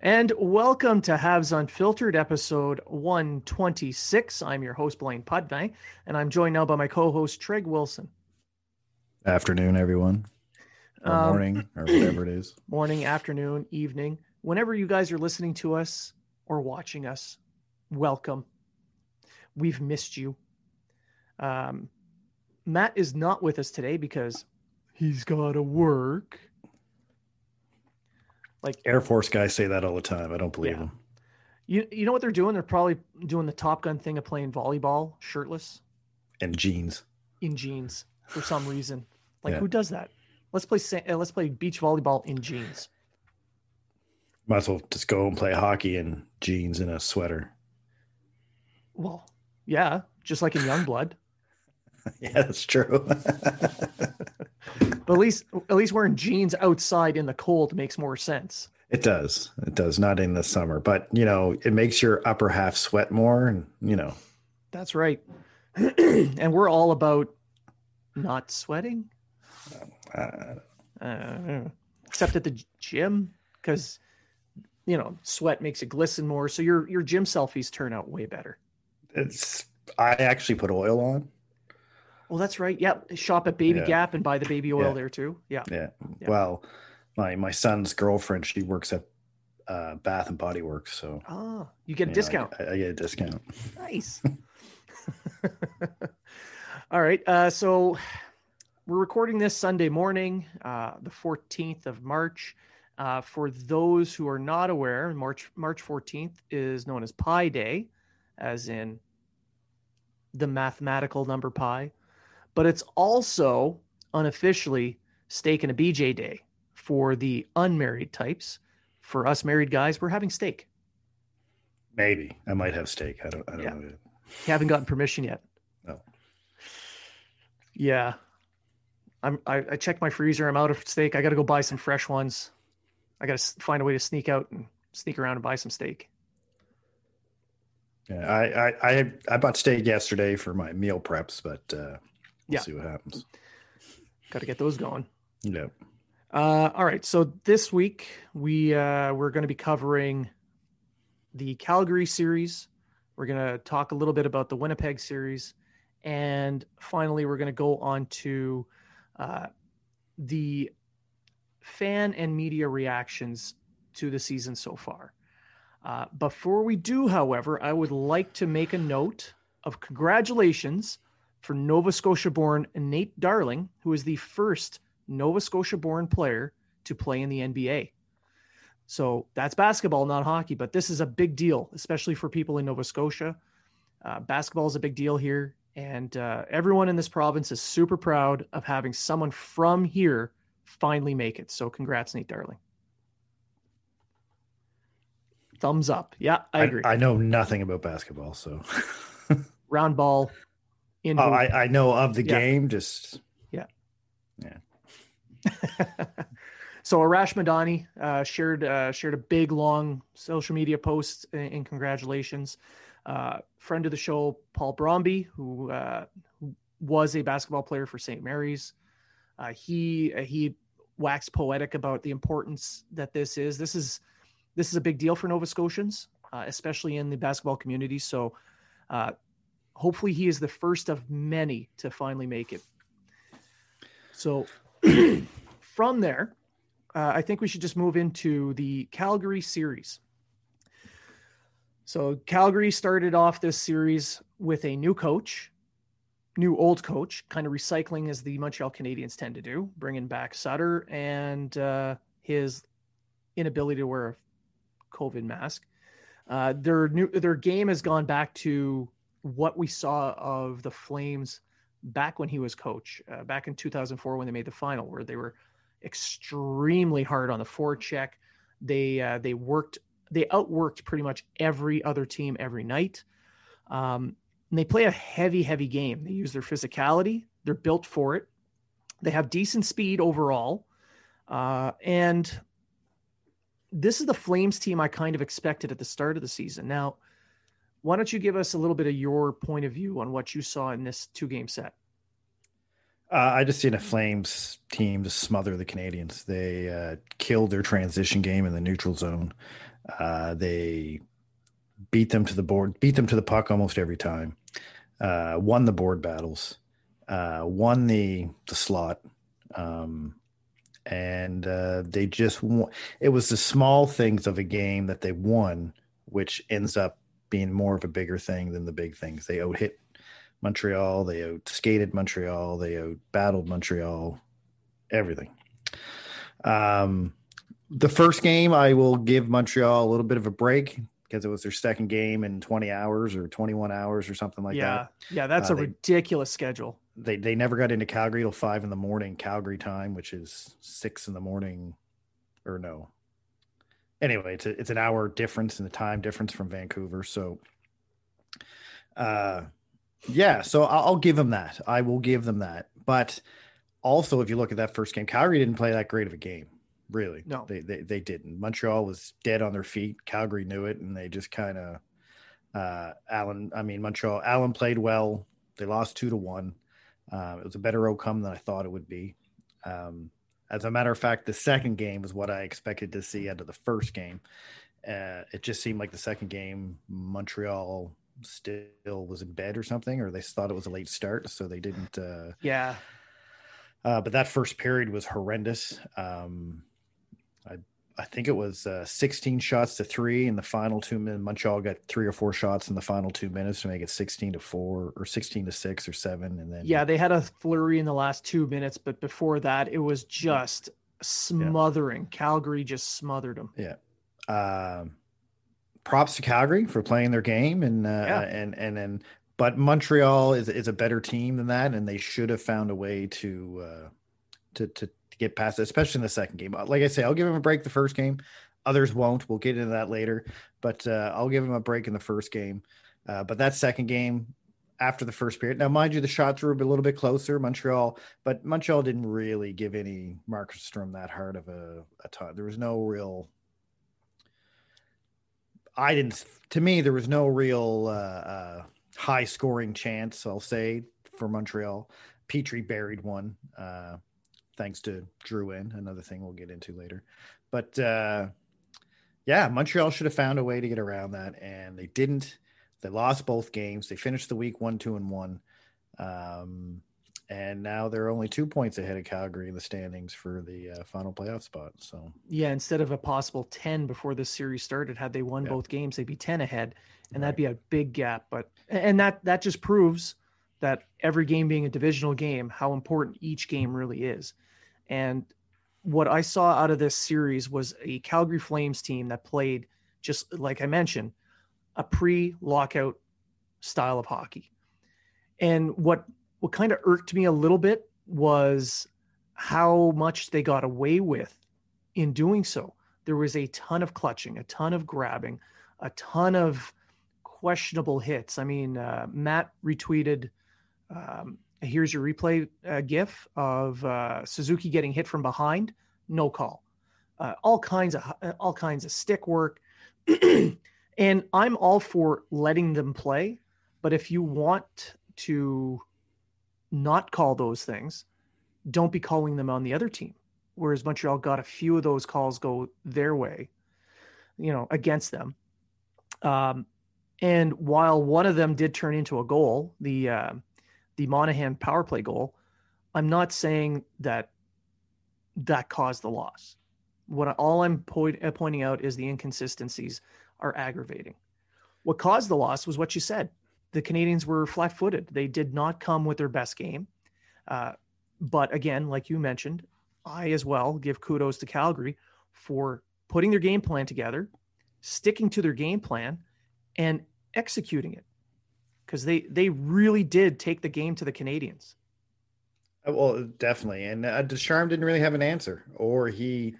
And welcome to Habs Unfiltered, episode 126. I'm your host, Blaine Pudney, and I'm joined now by my co host, Treg Wilson. Afternoon, everyone. Or Um, morning, or whatever it is. Morning, afternoon, evening, whenever you guys are listening to us or watching us, welcome. We've missed you. Um, Matt is not with us today because he's got to work. Like Air Force guys say that all the time. I don't believe Yeah. them. You you know what they're doing? They're probably doing the Top Gun thing of playing volleyball shirtless And jeans. in jeans for some reason. Like Yeah. who does that? Let's play uh, let's play beach volleyball in jeans. Might as well just go and play hockey in jeans and a sweater. Well, yeah, just like in Youngblood. yeah, that's true. But at least at least wearing jeans outside in the cold makes more sense. it does. It does. Not in the summer, but you know, it makes your upper half sweat more, and you know, That's right. and we're all about not sweating, uh, uh, except at the gym because you know sweat makes it glisten more. So your your gym selfies turn out way better. it's. I actually put oil on. Well, that's right. Yep. Shop at Baby Yeah. Gap and buy the baby oil Yeah. there too. Yeah. Yeah. Yeah. Well, my my son's girlfriend, she works at uh, Bath and Body Works, so Ah, you get a you know, discount. I, I get a discount. Nice. All right. Uh, so we're recording this Sunday morning, uh, the 14th of March. Uh, for those who are not aware, March March 14th is known as Pi Day, as in the mathematical number pi, but it's also unofficially steak and a BJ day for the unmarried types. For us married guys, we're having steak. Maybe I might have steak. I don't. I don't Yeah. know. yet. Haven't gotten permission yet. No. Yeah, I'm. I, I checked my freezer. I'm out of steak. I got to go buy some fresh ones. I got to find a way to sneak out and sneak around and buy some steak. Yeah, I I I, I bought steak yesterday for my meal preps, but uh, we'll Yeah. see what happens. Got to get those going. Yep. Uh, all right. So this week we uh, we're going to be covering the Calgary series. We're going to talk a little bit about the Winnipeg series, and finally we're going to go on to uh, the fan and media reactions to the season so far. Uh, before we do, however, I would like to make a note of congratulations for Nova Scotia born Nate Darling, who is the first Nova Scotia born player to play in the NBA. So that's basketball, not hockey, but this is a big deal, especially for people in Nova Scotia. Uh, basketball is a big deal here, and uh, everyone in this province is super proud of having someone from here finally make it. So congrats, Nate Darling. Thumbs up. Yeah, I agree. I, know nothing about basketball, so Round ball. In oh. I, I know of the Yeah. game. Just yeah, yeah. so Arash Madani uh, shared uh, shared a big long social media post in, in congratulations. Uh, friend of the show, Paul Bromby, who, uh, who was a basketball player for St. Mary's, uh, he uh, he waxed poetic about the importance that this is. This is this is a big deal for Nova Scotians, uh, especially in the basketball community. So, uh, hopefully, he is the first of many to finally make it. So, from there, uh, I think we should just move into the Calgary series. So, Calgary started off this series with a new coach, new old coach, kind of recycling as the Montreal Canadiens tend to do, bringing back Sutter and uh, his inability to wear a COVID mask. Uh, their new their game has gone back to what we saw of the Flames back when he was coach, uh, back in 2004 when they made the final, where they were extremely hard on the forecheck. They uh, they worked they outworked pretty much every other team every night. Um, they play a heavy, heavy game. They use their physicality. They're built for it. They have decent speed overall. Uh, and this is the Flames team I kind of expected at the start of the season. Now, why don't you give us a little bit of your point of view on what you saw in this two game set? uh, I just seen a Flames team to smother the Canadians. They uh, killed their transition game in the neutral zone. Uh, they beat them to the board, beat them to the puck almost every time. Uh, won the board battles, uh, won the the slot, um, and uh, they just won. It was the small things of a game that they won, which ends up being more of a bigger thing than the big things. They out hit Montreal, they out skated Montreal, they out battled Montreal, everything. Um, the first game, I will give Montreal a little bit of a break because it was their second game in 20 hours or 21 hours or something like yeah, that. yeah, that's Uh, a they- ridiculous schedule. They they never got into Calgary till five in the morning, Calgary time, which is six in the morning, or no. Anyway, it's a, it's an hour difference in the time difference from Vancouver. So, uh, yeah. So I'll, I'll give them that. I will give them that. But also, if you look at that first game, Calgary didn't play that great of a game. Really, No. they they, they didn't. Montreal was dead on their feet. Calgary knew it, and they just kind of. Uh, Allen, I mean Montreal. Allen played well. They lost two to one. Uh, it was a better outcome than I thought it would be. Um, as a matter of fact, the second game was what I expected to see out of the first game. Uh, it just seemed like the second game, Montreal still was in bed or something, or they thought it was a late start, so they didn't. Uh, Yeah, uh, but that first period was horrendous. Um, I I think it was uh, 16 shots to three in the final two minutes. Montreal got three or four shots in the final two minutes to make it 16 to four or 16 to six or seven, and then yeah, they had a flurry in the last two minutes, but before that, it was just smothering. Calgary just smothered them. Yeah. Um, props to Calgary for playing their game and uh, Yeah. and and then but Montreal is is a better team than that, and they should have found a way to uh, to to get past it, especially in the second game. Like I say, I'll give him a break the first game. Others won't. We'll get into that later, but uh, I'll give him a break in the first game. Uh, but that second game, after the first period. Now, mind you, the shots were a little bit closer, Montreal, but Montreal didn't really give any Markstrom that hard of a, a time. There was no real. I didn't. To me, there was no real uh, uh, high scoring chance. I'll say for Montreal. Petry buried one, uh, thanks to Drouin Another thing we'll get into later, but uh, yeah, Montreal should have found a way to get around that, and they didn't. They lost both games. They finished the week one, two, and one. Um, and now they're only two points ahead of Calgary in the standings for the uh, final playoff spot. So yeah, instead of a possible ten before this series started, had they won yeah. both games, they'd be ten ahead, and right. that'd be a big gap. But and that that just proves that every game being a divisional game, how important each game really is. And what I saw out of this series was a Calgary Flames team that played just like I mentioned, a pre-lockout style of hockey. And what what kind of irked me a little bit was how much they got away with in doing so. There was a ton of clutching, a ton of grabbing, a ton of questionable hits. I mean, uh, Matt retweeted um, here's your replay uh, GIF of uh, Suzuki getting hit from behind, no call. Uh, all kinds of all kinds of stick work, and I'm all for letting them play. But if you want to not call those things, don't be calling them on the other team. Whereas Montreal got a few of those calls go their way, you know, against them. Um, and while one of them did turn into a goal, the uh, the Monahan power play goal, I'm not saying that that caused the loss. What all I'm uh, pointing out is the inconsistencies are aggravating. What caused the loss was what you said. The Canadians were flat-footed. They did not come with their best game. Uh, but again, like you mentioned, I as well give kudos to Calgary for putting their game plan together, sticking to their game plan, and executing it because they they really did take the game to the Canadiens. Uh, well, definitely, and uh, Ducharme didn't really have an answer, or he.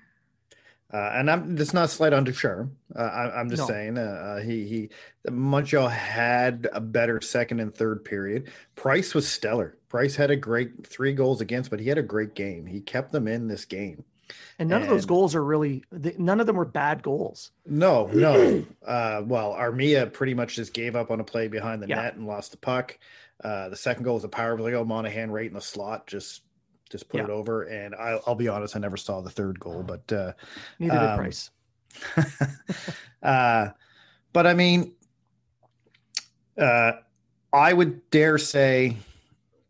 Uh, and I'm that's not slight on Ducharme. Uh, I, am just no. saying uh, uh, he he Montreal had a better second and third period. Price was stellar. Price had a great three goals against, but he had a great game. He kept them in this game. And none and, of those goals are really none of them were bad goals. No, no. uh, well, Armia pretty much just gave up on a play behind the yeah. net and lost the puck. Uh, the second goal was a power play goal. Monahan right in the slot, just just put yeah. it over. And I'll, I'll, be honest, I never saw the third goal, but uh, neither um, Price. uh, but I mean, uh, I would dare say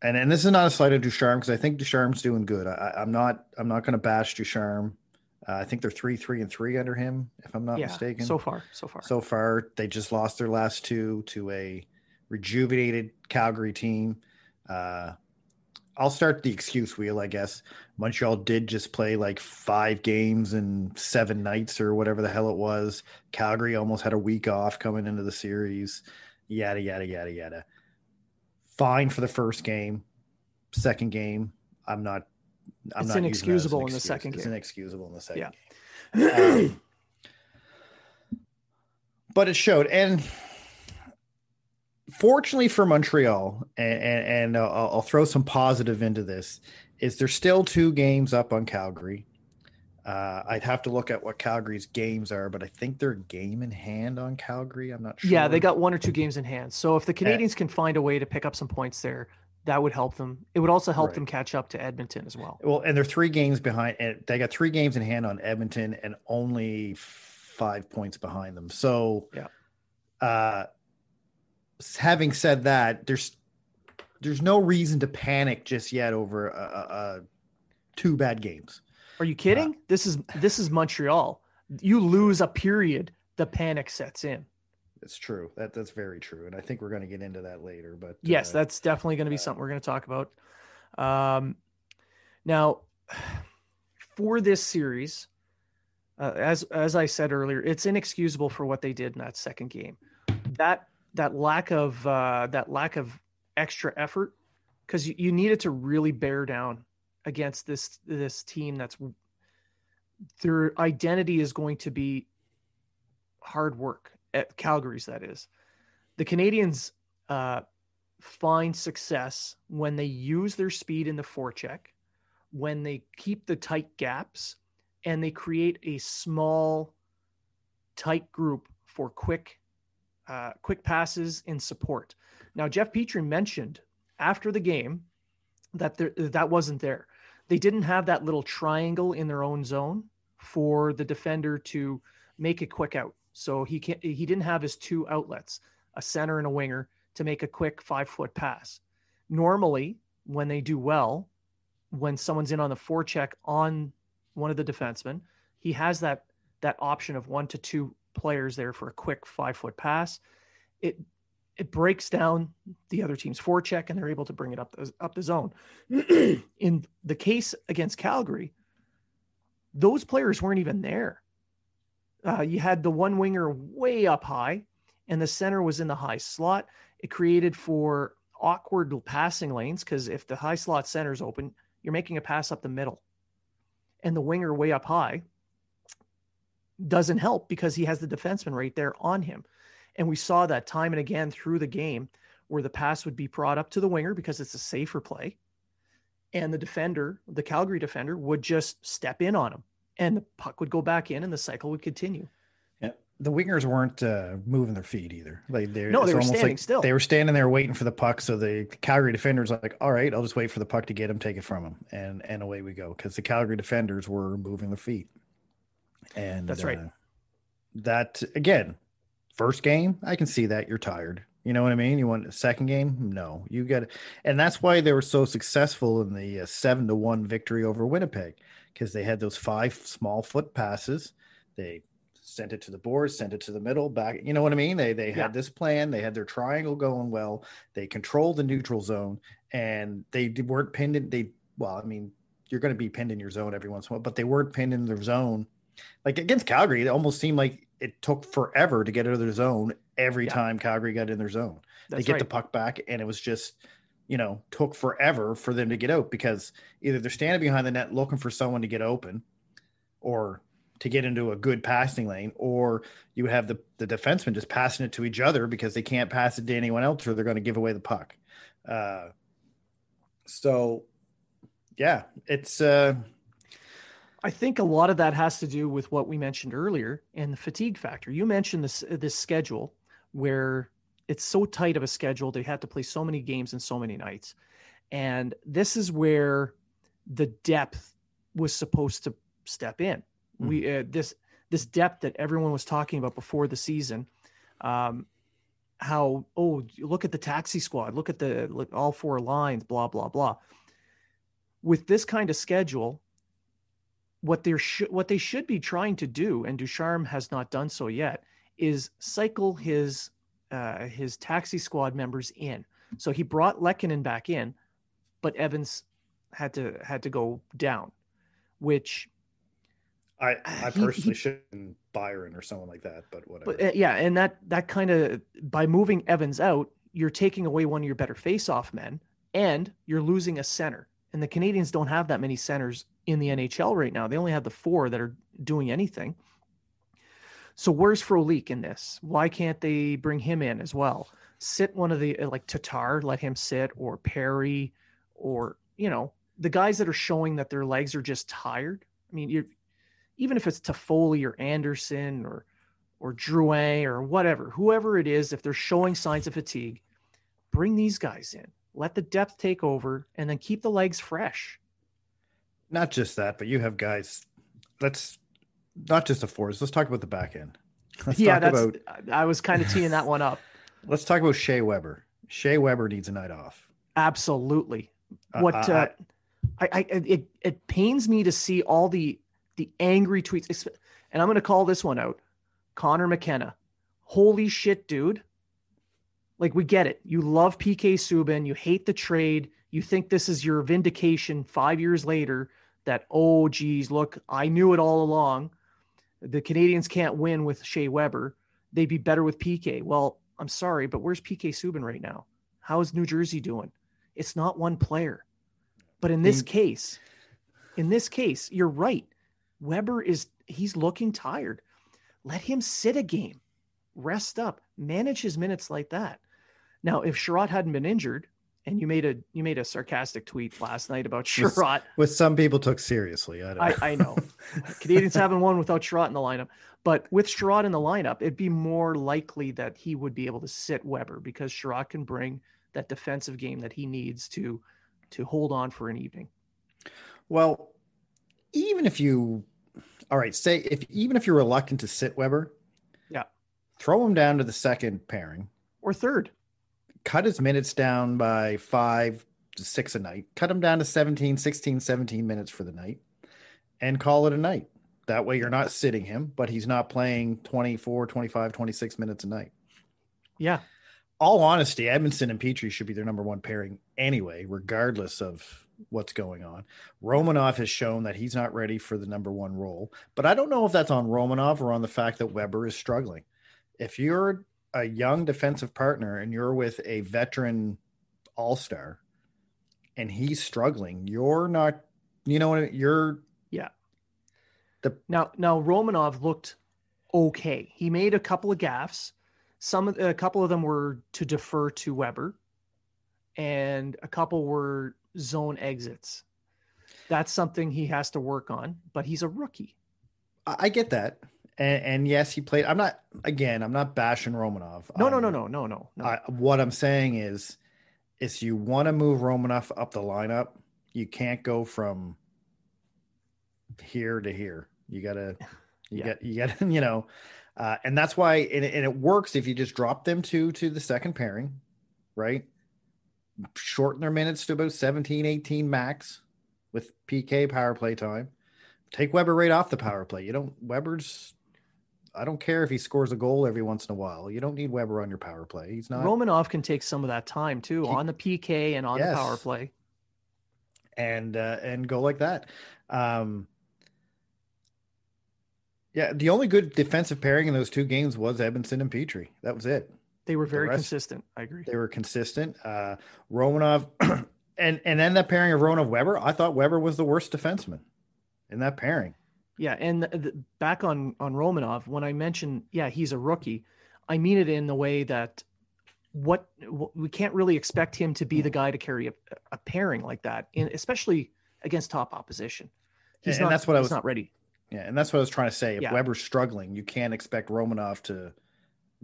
and and this is not a slight of Ducharme because I think Ducharme's doing good. I, am not I'm not going to bash Ducharme. Uh, I think they're three three and three under him, if I'm not yeah, mistaken. So far, so far, so far, they just lost their last two to a rejuvenated Calgary team. Uh, I'll start the excuse wheel, I guess. Montreal did just play like five games in seven nights or whatever the hell it was. Calgary almost had a week off coming into the series. Yada yada yada yada fine for the first game. Second game, I'm not. I'm it's not inexcusable in the second game. It's inexcusable in the second yeah. game. Um, but it showed, and fortunately for Montreal, and, and, and I'll, I'll, throw some positive into this, is there's still two games up on Calgary. Uh, I'd have to look at what Calgary's games are, but I think they're game in hand on Calgary. I'm not sure. Yeah, they got one or two games in hand. So if the Canadians can find a way to pick up some points there, that would help them. It would also help right. them catch up to Edmonton as well. Well, and they're three games behind, and they got three games in hand on Edmonton and only five points behind them. So, yeah. Uh, having said that, there's there's no reason to panic just yet over a, a two bad games. Are you kidding? This is this is Montreal. You lose a period, the panic sets in. It's true. That that's very true, and I think we're going to get into that later. But yes, uh, that's definitely going to be uh, something we're going to talk about. Um, now, for this series, uh, as as I said earlier, it's inexcusable for what they did in that second game. That that lack of uh, that lack of extra effort because you, you needed to really bear down against this this team that's their identity is going to be hard work at Calgary's that is. The Canadians uh, find success when they use their speed in the forecheck, when they keep the tight gaps, and they create a small, tight group for quick, uh, quick passes in support. Now, Jeff Petry mentioned after the game that there, that wasn't there. They didn't have that little triangle in their own zone for the defender to make a quick out. So he can't, he didn't have his two outlets, a center and a winger, to make a quick five foot pass. Normally, when they do well, when someone's in on the forecheck on one of the defensemen, he has that that option of one to two players there for a quick five foot pass. It it breaks down the other team's forecheck and they're able to bring it up the, up the zone. in the case against Calgary, those players weren't even there. Uh, you had the one winger way up high, and the center was in the high slot. It created for awkward passing lanes because if the high slot center is open, you're making a pass up the middle, and the winger way up high doesn't help because he has the defenseman right there on him. And we saw that time and again through the game where the pass would be brought up to the winger because it's a safer play. And the defender, the Calgary defender, would just step in on him and the puck would go back in and the cycle would continue. Yeah. The wingers weren't uh, moving their feet either. Like they're no, they were standing like still. They were standing there waiting for the puck. So the Calgary defenders like, all right, I'll just wait for the puck to get him, take it from him, and and away we go. Because the Calgary defenders were moving their feet. And that's right. Uh, that again, first game, I can see that you're tired. You know what I mean? You want a second game? No, you got it. And that's why they were so successful in the uh, seven to one victory over Winnipeg because they had those five small foot passes. They sent it to the board, sent it to the middle, back. You know what I mean? They they had this plan. They had their triangle going well. They controlled the neutral zone, and they weren't pinned in. They well, I mean, you're going to be pinned in your zone every once in a while, but they weren't pinned in their zone. Like against Calgary, it almost seemed like it took forever to get out of their zone every yeah. time Calgary got in their zone. That's they get right. the puck back, and it was just, you know, took forever for them to get out because either they're standing behind the net looking for someone to get open, or to get into a good passing lane, or you have the the defenseman just passing it to each other because they can't pass it to anyone else, or they're going to give away the puck. Uh, so, yeah, it's. Uh, I think a lot of that has to do with what we mentioned earlier and the fatigue factor. You mentioned this this schedule where it's so tight of a schedule they had to play so many games in so many nights. And this is where the depth was supposed to step in. Mm. We uh, this this depth that everyone was talking about before the season. Um, how oh look at the taxi squad, look at the look, all four lines, blah blah blah. With this kind of schedule, what they should what they should be trying to do, and Ducharme has not done so yet, is cycle his uh, his taxi squad members in. So he brought Lehkonen back in, but Evans had to had to go down, which I I personally shouldn't Byron or someone like that, but whatever. But, uh, yeah, and that that kind of by moving Evans out, you're taking away one of your better face-off men, and you're losing a center. And the Canadians don't have that many centers in the NHL right now. They only have the four that are doing anything. So where's Frolik in this? Why can't they bring him in as well? Sit one of the uh, like Tatar, let him sit, or Perry, or you know the guys that are showing that their legs are just tired. I mean, you even if it's Toffoli or Anderson or or Drouin or whatever, whoever it is, if they're showing signs of fatigue, bring these guys in let the depth take over, and then keep the legs fresh. Not just that, but you have guys. Let's not just the fours. Let's talk about the back end. Let's yeah, that's. About, I was kind of teeing that one up. Let's talk about Shea Weber. Shea Weber needs a night off. Absolutely. Uh, what uh, I, I, it it pains me to see all the the angry tweets, and I'm going to call this one out. Connor McKenna, holy shit, dude! Like we get it. You love PK Subban, you hate the trade, you think this is your vindication 5 years later that oh geez, look, I knew it all along. The Canadians can't win with Shea Weber. They'd be better with PK. Well, I'm sorry, but where's PK Subban right now? How is New Jersey doing? It's not one player. But in this mm. case, in this case, you're right. Weber is he's looking tired. Let him sit a game, rest up, manage his minutes like that Now, if Chiarot hadn't been injured, and you made a you made a sarcastic tweet last night about Chiarot, which some people took seriously. I, I, I, know Canadians haven't won without Chiarot in the lineup, but with Chiarot in the lineup, it'd be more likely that he would be able to sit Weber because Chiarot can bring that defensive game that he needs to to hold on for an evening. Well, even if you, all right, say if even if you're reluctant to sit Weber, yeah, throw him down to the second pairing or third. Cut his minutes down by five to six a night. Cut him down to 17, 16, 17 minutes for the night and call it a night. That way you're not sitting him, but he's not playing 24, 25, 26 minutes a night. Yeah. All honesty, Edmundson and Petry should be their number one pairing anyway, regardless of what's going on. Romanov has shown that he's not ready for the number one role, but I don't know if that's on Romanov or on the fact that Weber is struggling. If you're a young defensive partner and you're with a veteran all star and he's struggling, you're not, you know what, you're, yeah. The now, now Romanov looked okay. He made a couple of gaffes. Some, a couple of them were to defer to Weber, and a couple were zone exits. That's something he has to work on, but he's a rookie. I get that. And, and yes, he played. I'm not, again, I'm not bashing Romanov. No, um, no, no, no, no, no. no. I, what I'm saying is, is you want to move Romanov up the lineup, you can't go from here to here. You gotta, you yeah. get, you get, you know, uh, and that's why, and it, and it works if you just drop them to to the second pairing, right? shorten their minutes to about 17, 18 max with PK power play time. Take Weber right off the power play. You don't Weber's I don't care if he scores a goal every once in a while. You don't need Weber on your power play. He's not Romanov can take some of that time too he, on the PK and on yes. the power play. And uh, and go like that. Um yeah, the only good defensive pairing in those two games was Edmundson and Petry. That was it. They were very the rest, consistent. I agree. They were consistent. Uh, Romanov, and and then that pairing of Romanov Weber, I thought Weber was the worst defenseman in that pairing. Yeah, and the, the, back on on Romanov, when I mentioned, yeah, he's a rookie, I mean it in the way that what, what we can't really expect him to be the guy to carry a, a pairing like that, in, especially against top opposition. He's and, not. that's what I was not ready. Yeah, and that's what I was trying to say. If yeah. Weber's struggling, you can't expect Romanov to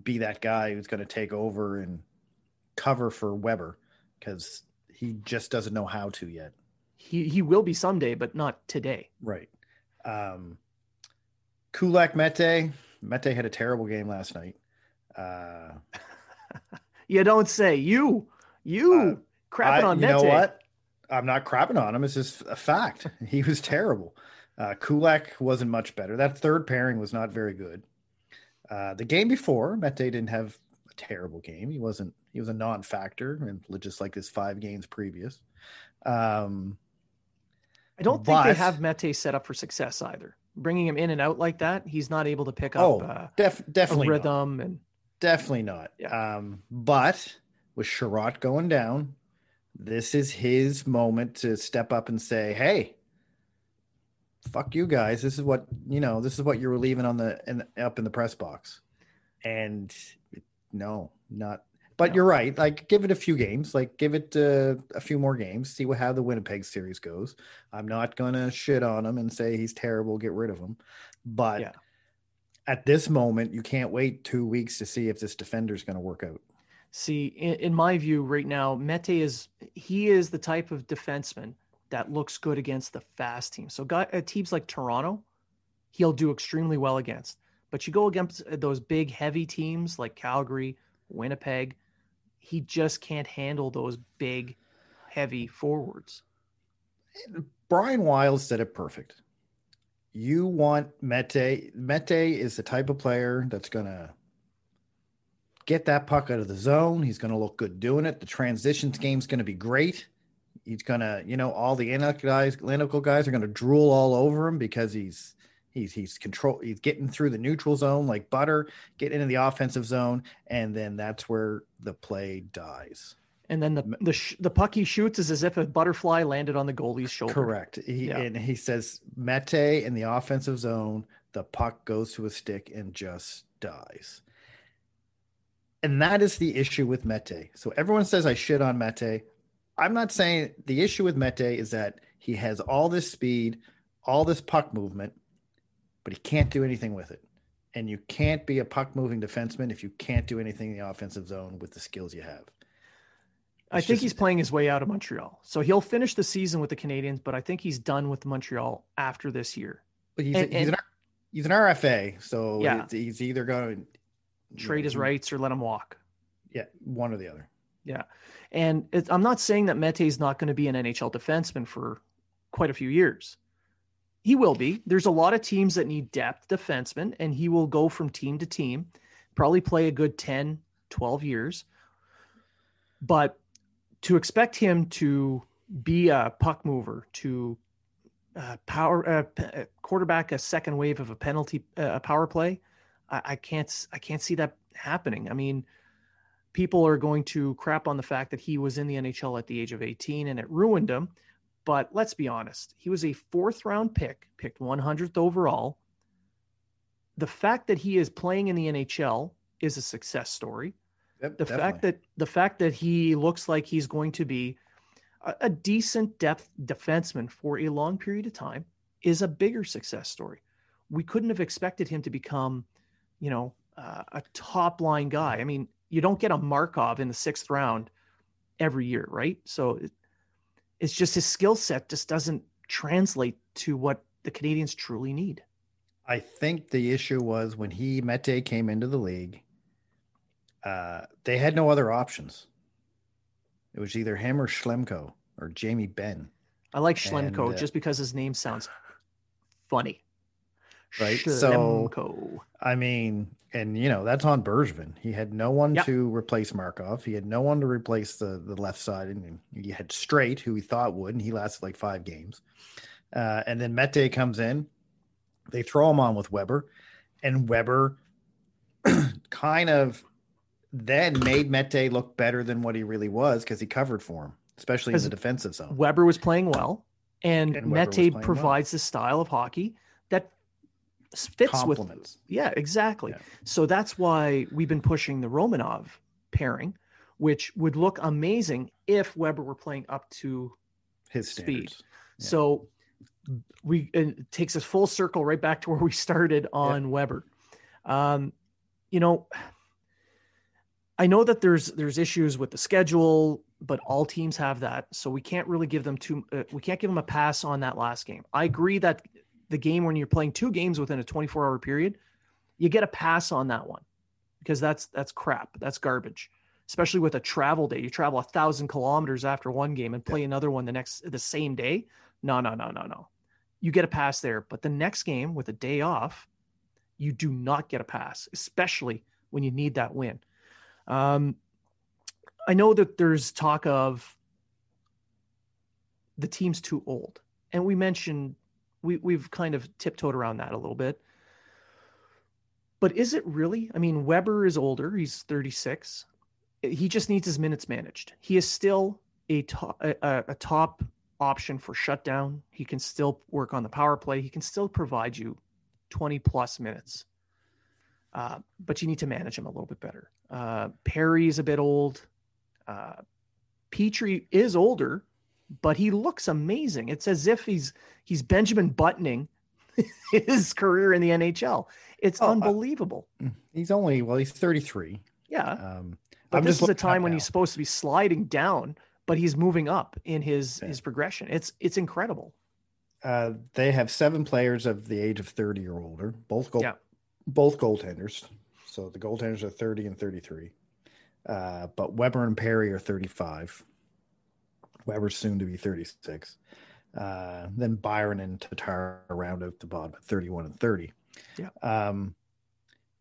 be that guy who's going to take over and cover for Weber because he just doesn't know how to yet. He he will be someday, but not today. Right. Um, Kulak Mete. Mete had a terrible game last night. Uh, you don't say. You you uh, crapping I, on you Mete. know what? I'm not crapping on him. It's just a fact. he was terrible. Uh, Kulak wasn't much better. That third pairing was not very good. Uh, the game before, Mete didn't have a terrible game. He wasn't. He was a non-factor, and just like his five games previous. Um, I don't think they have Mete set up for success either. Bringing him in and out like that, he's not able to pick up. Oh, uh, def- definitely rhythm not. and definitely not. Yeah. Um, but with Chiarot going down, this is his moment to step up and say, "Hey, fuck you guys. This is what you know. This is what you were leaving on the in, up in the press box, and no, not. But no. you're right. Like, give it a few games. Like, give it uh, a few more games. See what how the Winnipeg series goes. I'm not gonna shit on him and say he's terrible. Get rid of him. But yeah. at this moment, you can't wait two weeks to see if this defender is going to work out. See, in, in my view, right now, Mete is he is the type of defenseman that looks good against the fast teams. So got, uh, teams like Toronto, he'll do extremely well against. But you go against uh, those big heavy teams like Calgary, Winnipeg, he just can't handle those big heavy forwards. Brian Wilde said it perfect. You want Mete. Mete is the type of player that's going to get that puck out of the zone. He's going to look good doing it. The transitions game's going to be great he's gonna, you know, all the analytical guys, analytical guys are gonna drool all over him because he's he's he's control he's getting through the neutral zone like butter, getting into the offensive zone, and then that's where the play dies. And then the the sh- the puck he shoots is as if a butterfly landed on the goalie's shoulder. Correct. He, yeah. And he says Mete in the offensive zone, the puck goes to a stick and just dies. And that is the issue with Mete. So everyone says I shit on Mete. I'm not saying the issue with Mete is that he has all this speed, all this puck movement, but he can't do anything with it. And you can't be a puck moving defenseman if you can't do anything in the offensive zone with the skills you have. I think just, he's playing his way out of Montreal. So he'll finish the season with the Canadiens, but I think he's done with Montreal after this year. But he's, and, he's, and, an, he's an RFA, so yeah. he's either going to trade know, his rights or let him walk. Yeah, one or the other. Yeah. And I'm not saying that Mete is not going to be an NHL defenseman for quite a few years. He will be. There's a lot of teams that need depth defensemen, and he will go from team to team, probably play a good 10, 12 years. But to expect him to be a puck mover, to uh, power uh, uh, quarterback a second wave of a penalty uh, power play, I, I can't I can't see that happening. I mean, people are going to crap on the fact that he was in the NHL at the age of 18 and it ruined him. But let's be honest, he was a fourth round pick, picked 100th overall. The fact that he is playing in the NHL is a success story. Yep, the definitely. fact that the fact that he looks like he's going to be a, a decent depth defenseman for a long period of time is a bigger success story. We couldn't have expected him to become, you know, uh, a top line guy. I mean, you don't get a Markov in the sixth round every year, right? So it's just his skill set just doesn't translate to what the Canadians truly need. I think the issue was when he Mete came into the league, uh, they had no other options. It was either him or Schlemko or Jamie Ben. I like Schlemko and, uh, just because his name sounds funny. Right. Schlemko. So, I mean, and you know that's on Bergevin. He had no one yep. to replace Markov. He had no one to replace the the left side, and he had Streit, who he thought would, and he lasted like five games. Uh, and then Mete comes in. They throw him on with Weber, and Weber kind of then made Mete look better than what he really was because he covered for him, especially in the defensive zone. Weber was playing well, and, and Mete provides well. the style of hockey that fits with yeah exactly. Yeah. so that's why we've been pushing the romanov pairing which would look amazing if weber were playing up to his speed. yeah. so we it takes us full circle right back to where we started on yeah. weber. Um you know i know that there's there's issues with the schedule but all teams have that. So we can't really give them too uh, we can't give them a pass on that last game. I agree that the game when you're playing two games within a 24 hour period, you get a pass on that one because that's that's crap. That's garbage. Especially with a travel day, you travel a thousand kilometers after one game and play yeah. another one the next the same day. No, no, no, no, no. You get a pass there, but the next game with a day off, you do not get a pass, especially when you need that win. Um, I know that there's talk of the team's too old, and we mentioned we we've kind of tiptoed around that a little bit. But is it really? I mean, Weber is older. He's 36. He just needs his minutes managed. He is still a top, a, a top option for shutdown. He can still work on the power play. He can still provide you 20 plus minutes. Uh, but you need to manage him a little bit better. Uh, Perry is a bit old. Uh, Petry is older, but he looks amazing. It's as if he's he's Benjamin buttoning his career in the NHL. It's oh, unbelievable. Uh, he's only well, he's 33. Yeah. Um, but I'm this is a time when he's supposed to be sliding down, but he's moving up in his his progression. It's it's incredible. Uh, they have seven players of the age of 30 or older, both goal, yeah. both goaltenders. So the goaltenders are 30 and 33. Uh, but Weber and Perry are 35. Weber's soon to be 36. Uh, then Byron and Tatar round out the bottom at 31 and 30. Yeah. Um,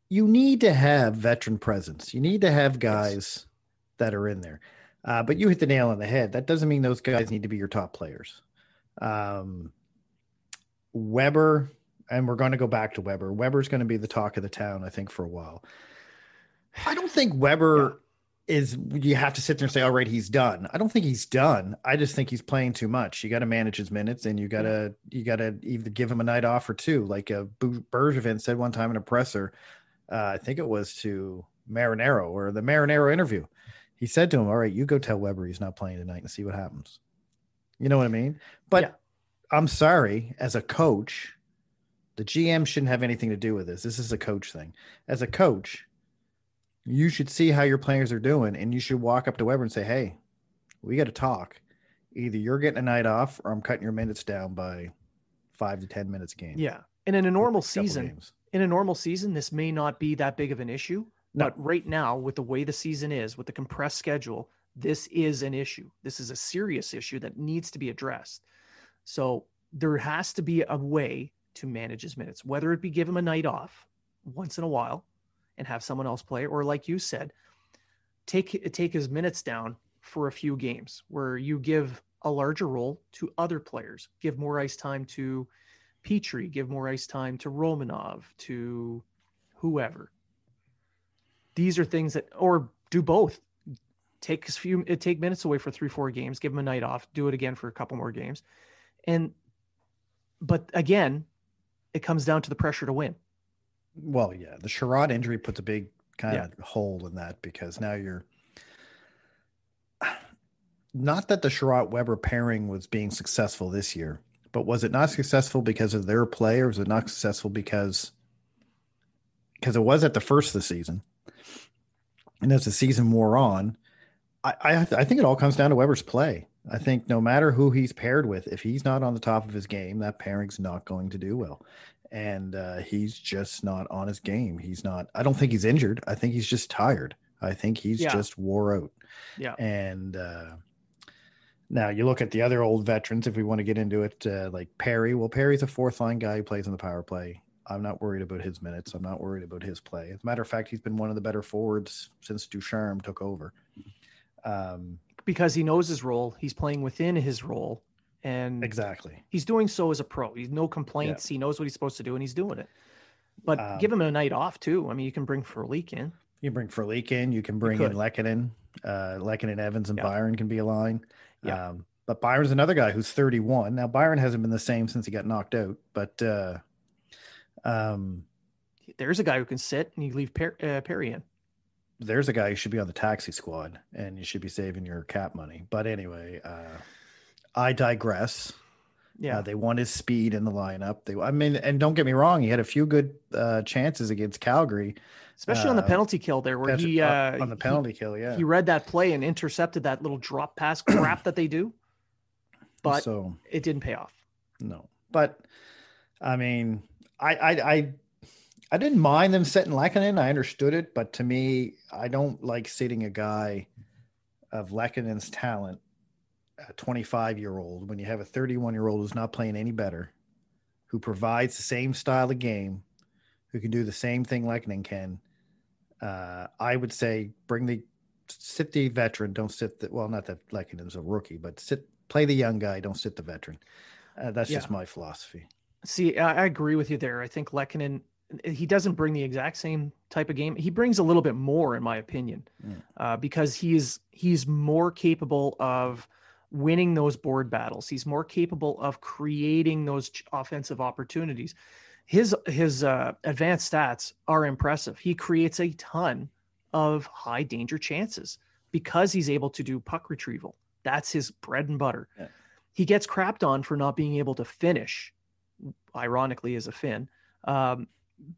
you need to have veteran presence. You need to have guys yes. that are in there. Uh, but you hit the nail on the head. That doesn't mean those guys need to be your top players. Um, Weber, and we're going to go back to Weber. Weber's going to be the talk of the town, I think, for a while. I don't think Weber is you have to sit there and say, all right, he's done. I don't think he's done. I just think he's playing too much. You got to manage his minutes and you got to, you got to either give him a night off or two. Like a uh, Bergevin said one time in a presser, uh, I think it was to Marinaro or the Marinaro interview. He said to him, "All right, you go tell Weber he's not playing tonight and see what happens." You know what I mean? But yeah. I'm sorry, as a coach, the GM shouldn't have anything to do with this. This is a coach thing. As a coach, you should see how your players are doing and you should walk up to Weber and say, "Hey, we got to talk. Either you're getting a night off or I'm cutting your minutes down by 5 to 10 minutes a game." Yeah. And in a normal season, in a normal season, this may not be that big of an issue. No. But right now, with the way the season is, with the compressed schedule, this is an issue. This is a serious issue that needs to be addressed. So there has to be a way to manage his minutes, whether it be give him a night off once in a while and have someone else play, or like you said, take take his minutes down for a few games where you give a larger role to other players, give more ice time to Petry, give more ice time to Romanov, to whoever. These are things that, or do both. Take a few, take minutes away for three, four games, give him a night off, do it again for a couple more games, and, but again, it comes down to the pressure to win. Well, yeah, the Chiarot injury puts a big kind yeah. of hole in that because now you're not that the Chiarot Weber pairing was being successful this year, but was it not successful because of their play, or was it not successful because because it was at the first of the season, and as the season wore on, I I, I think it all comes down to Weber's play. I think no matter who he's paired with, if he's not on the top of his game, that pairing's not going to do well. And uh, he's just not on his game. He's not. I don't think he's injured. I think he's just tired. I think he's yeah. just wore out. Yeah. And uh, now you look at the other old veterans. If we want to get into it, uh, like Perry. Well, Perry's a fourth line guy who plays on the power play. I'm not worried about his minutes. I'm not worried about his play. As a matter of fact, he's been one of the better forwards since Ducharme took over. Um, because he knows his role. He's playing within his role, and exactly he's doing so as a pro. He's no complaints. Yeah. He knows what he's supposed to do, and he's doing it. But um, give him a night off too. I mean, you can bring Frolik in. You can bring Frolik in. You can bring you in Lehkonen. Uh, Evans, and yeah. Byron can be a line. Yeah. Um, but Byron's another guy who's 31 now. Byron hasn't been the same since he got knocked out, but uh, um, there's a guy who can sit and you leave per- uh, Perry in there's a guy who should be on the taxi squad and you should be saving your cap money. But anyway, uh, I digress. Yeah, uh, they want his speed in the lineup. They, I mean, and don't get me wrong, he had a few good uh, chances against Calgary, especially on the uh, penalty kill there, where he uh, on the penalty he, kill. Yeah, he read that play and intercepted that little drop pass crap that they do, but so it didn't pay off. No, but I mean, I, I, I I didn't mind them setting Lehkonen. I understood it, but to me, I don't like sitting a guy of Lehkonen's talent, a 25 year old, when you have a 31 year old who's not playing any better, who provides the same style of game, who can do the same thing Lehkonen can. Uh, I would say bring the sit the veteran, don't sit the well, not that Lehkonen's a rookie, but sit play the young guy, don't sit the veteran. Uh, that's yeah. just my philosophy. See, I, agree with you there. I think Lehkonen he doesn't bring the exact same type of game. He brings a little bit more, in my opinion, mm. uh, because he's he's more capable of winning those board battles. He's more capable of creating those offensive opportunities. His his uh, advanced stats are impressive. He creates a ton of high danger chances because he's able to do puck retrieval. That's his bread and butter. Yeah. He gets crapped on for not being able to finish, ironically, as a Finn. Um,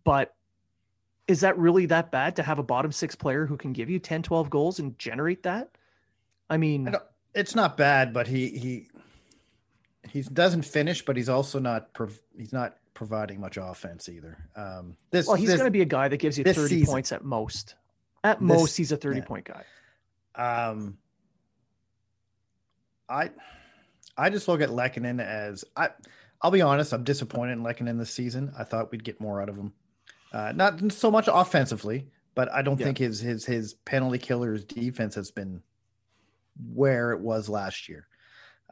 but is that really that bad to have a bottom six player who can give you 10, 12 goals and generate that? I mean, I it's not bad, but he, he, he doesn't finish, but he's also not, prov- he's not providing much offense either. Um, this, well, he's going to be a guy that gives you 30 season, points at most. At this, most, he's a 30 yeah. point guy. Um, I, I just look at Lehkonen as I, I'll be honest, I'm disappointed in Lehkonen this season. I thought we'd get more out of him. Uh, not so much offensively, but I don't yeah. think his his his penalty killer's defense has been where it was last year.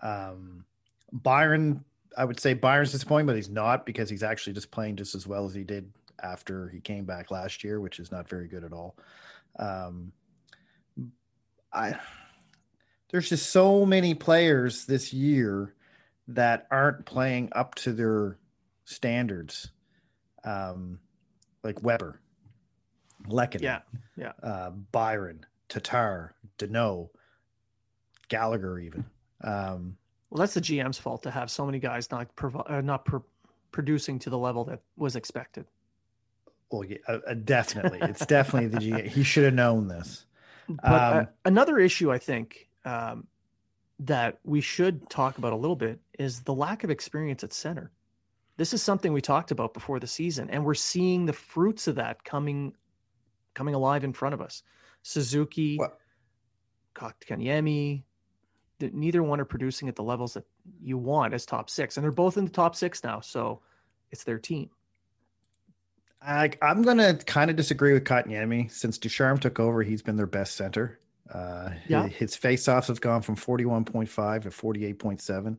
Um, Byron, I would say Byron's disappointing, but he's not because he's actually just playing just as well as he did after he came back last year, which is not very good at all. Um, I there's just so many players this year that aren't playing up to their standards, um, like Weber. Lehkonen, Yeah, yeah. uh, Byron, Tatar, Danault, Gallagher, even. Um, Well, that's the GM's fault to have so many guys not provi- uh, not pr- producing to the level that was expected. well, yeah, uh, uh, definitely, it's definitely the GM. He should have known this. But uh, Um, another issue I think um, that we should talk about a little bit is the lack of experience at center. This is something we talked about before the season, and we're seeing the fruits of that coming coming alive in front of us. Suzuki, th- neither one are producing at the levels that you want as top six, and they're both in the top six now, so it's their team. I, I'm going to kind of disagree with Kotkaniemi. Since Ducharme took over, he's been their best center. Uh, Yeah. his, his face-offs have gone from 41.5 to 48.7.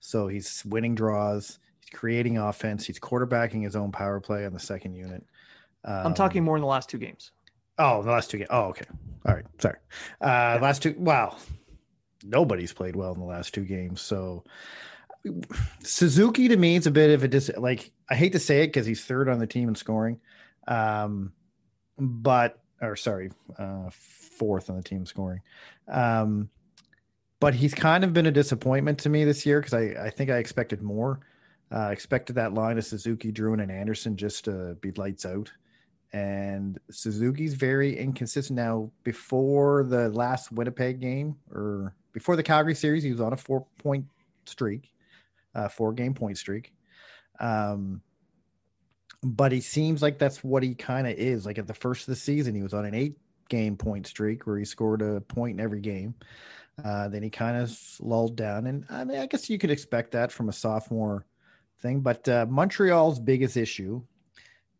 So he's winning draws. He's creating offense. He's quarterbacking his own power play on the second unit. I'm Um, talking more in the last two games. Oh, the last two games. Oh, okay. All right. Sorry. Uh, Last two. Wow. Nobody's played well in the last two games. So Suzuki to me is a bit of a dis. Like I hate to say it because he's third on the team in scoring, um, but or sorry, uh, fourth on the team scoring. Um, but he's kind of been a disappointment to me this year because I, I think I expected more. Uh, expected that line of Suzuki, Drouin, and Anderson just to be lights out and Suzuki's very inconsistent now. Before the last Winnipeg game or before the Calgary series, he was on a four point streak, uh, four game point streak. Um, but he seems like that's what he kind of is. Like at the first of the season, he was on an eight game point streak where he scored a point in every game. Uh, then he kind of lulled down, and I mean, I guess you could expect that from a sophomore thing. But uh, Montreal's biggest issue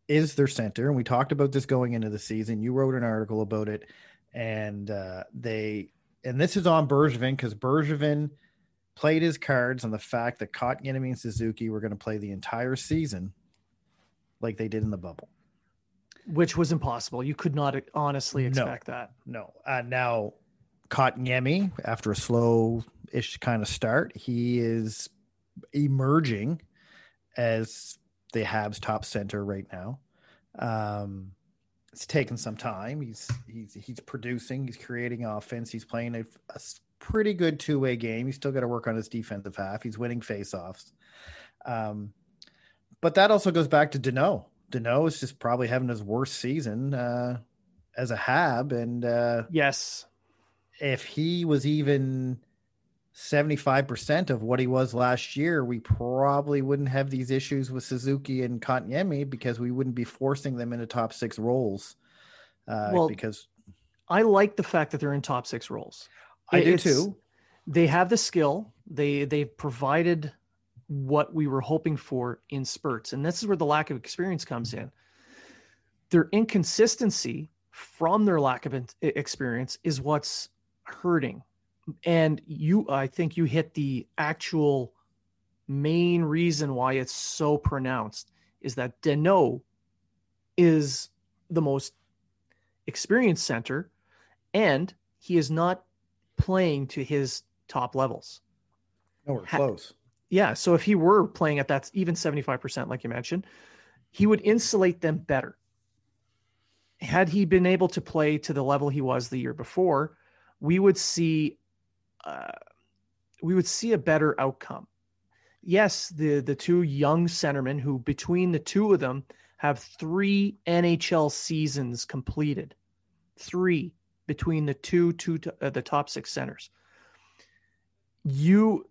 is their center, and we talked about this going into the season. You wrote an article about it, and uh, they and this is on Bergevin because Bergevin played his cards on the fact that Kotkaniemi and Suzuki were going to play the entire season like they did in the bubble. which was impossible. You could not honestly No. expect that. No, uh, now Kotkaniemi, after a slow-ish kind of start, he is emerging as the Habs top center right now. Um, it's taken some time. He's he's he's producing. He's creating offense. He's playing a pretty good two-way game. He's still got to work on his defensive half. He's winning faceoffs. Um, but that also goes back to Danault. Danault is just probably having his worst season uh, as a Hab, and uh, Yes. if he was even 75% of what he was last year, we probably wouldn't have these issues with Suzuki and Kotkaniemi because we wouldn't be forcing them into top six roles. Uh, Well, because I like the fact that they're in top six roles. I do too. They have the skill. They they've provided what we were hoping for in spurts, and this is where the lack of experience comes in. Their inconsistency from their lack of in- experience is what's hurting. And you, I think you hit the actual main reason why it's so pronounced is that Danault is the most experienced center, and he is not playing to his top levels. Nowhere ha- close. Yeah. So if he were playing at that even 75%, like you mentioned, he would insulate them better. Had he been able to play to the level he was the year before, we would see uh, we would see a better outcome. Yes, the the two young centermen who between the two of them have three NHL seasons completed. Three between the two two uh, the top 6 centers. You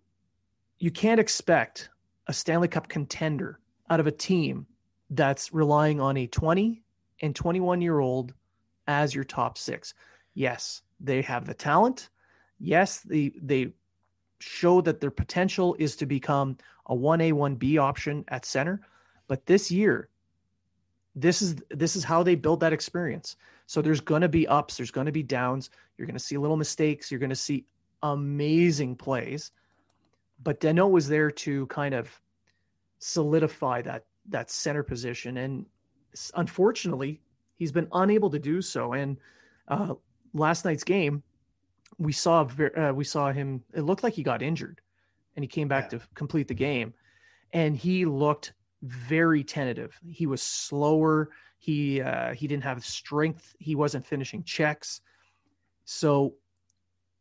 you can't expect a Stanley Cup contender out of a team that's relying on a 20 and 21 year old as your top six. Yes, they have the talent. Yes, they they show that their potential is to become a 1A 1B option at center, but this year this is this is how they build that experience. So there's going to be ups, there's going to be downs, you're going to see little mistakes, you're going to see amazing plays but Danault was there to kind of solidify that that center position, and unfortunately, he's been unable to do so. And uh, last night's game, we saw uh, we saw him. It looked like he got injured, and he came back Yeah. to complete the game, and he looked very tentative. He was slower. He uh, he didn't have strength. He wasn't finishing checks. So,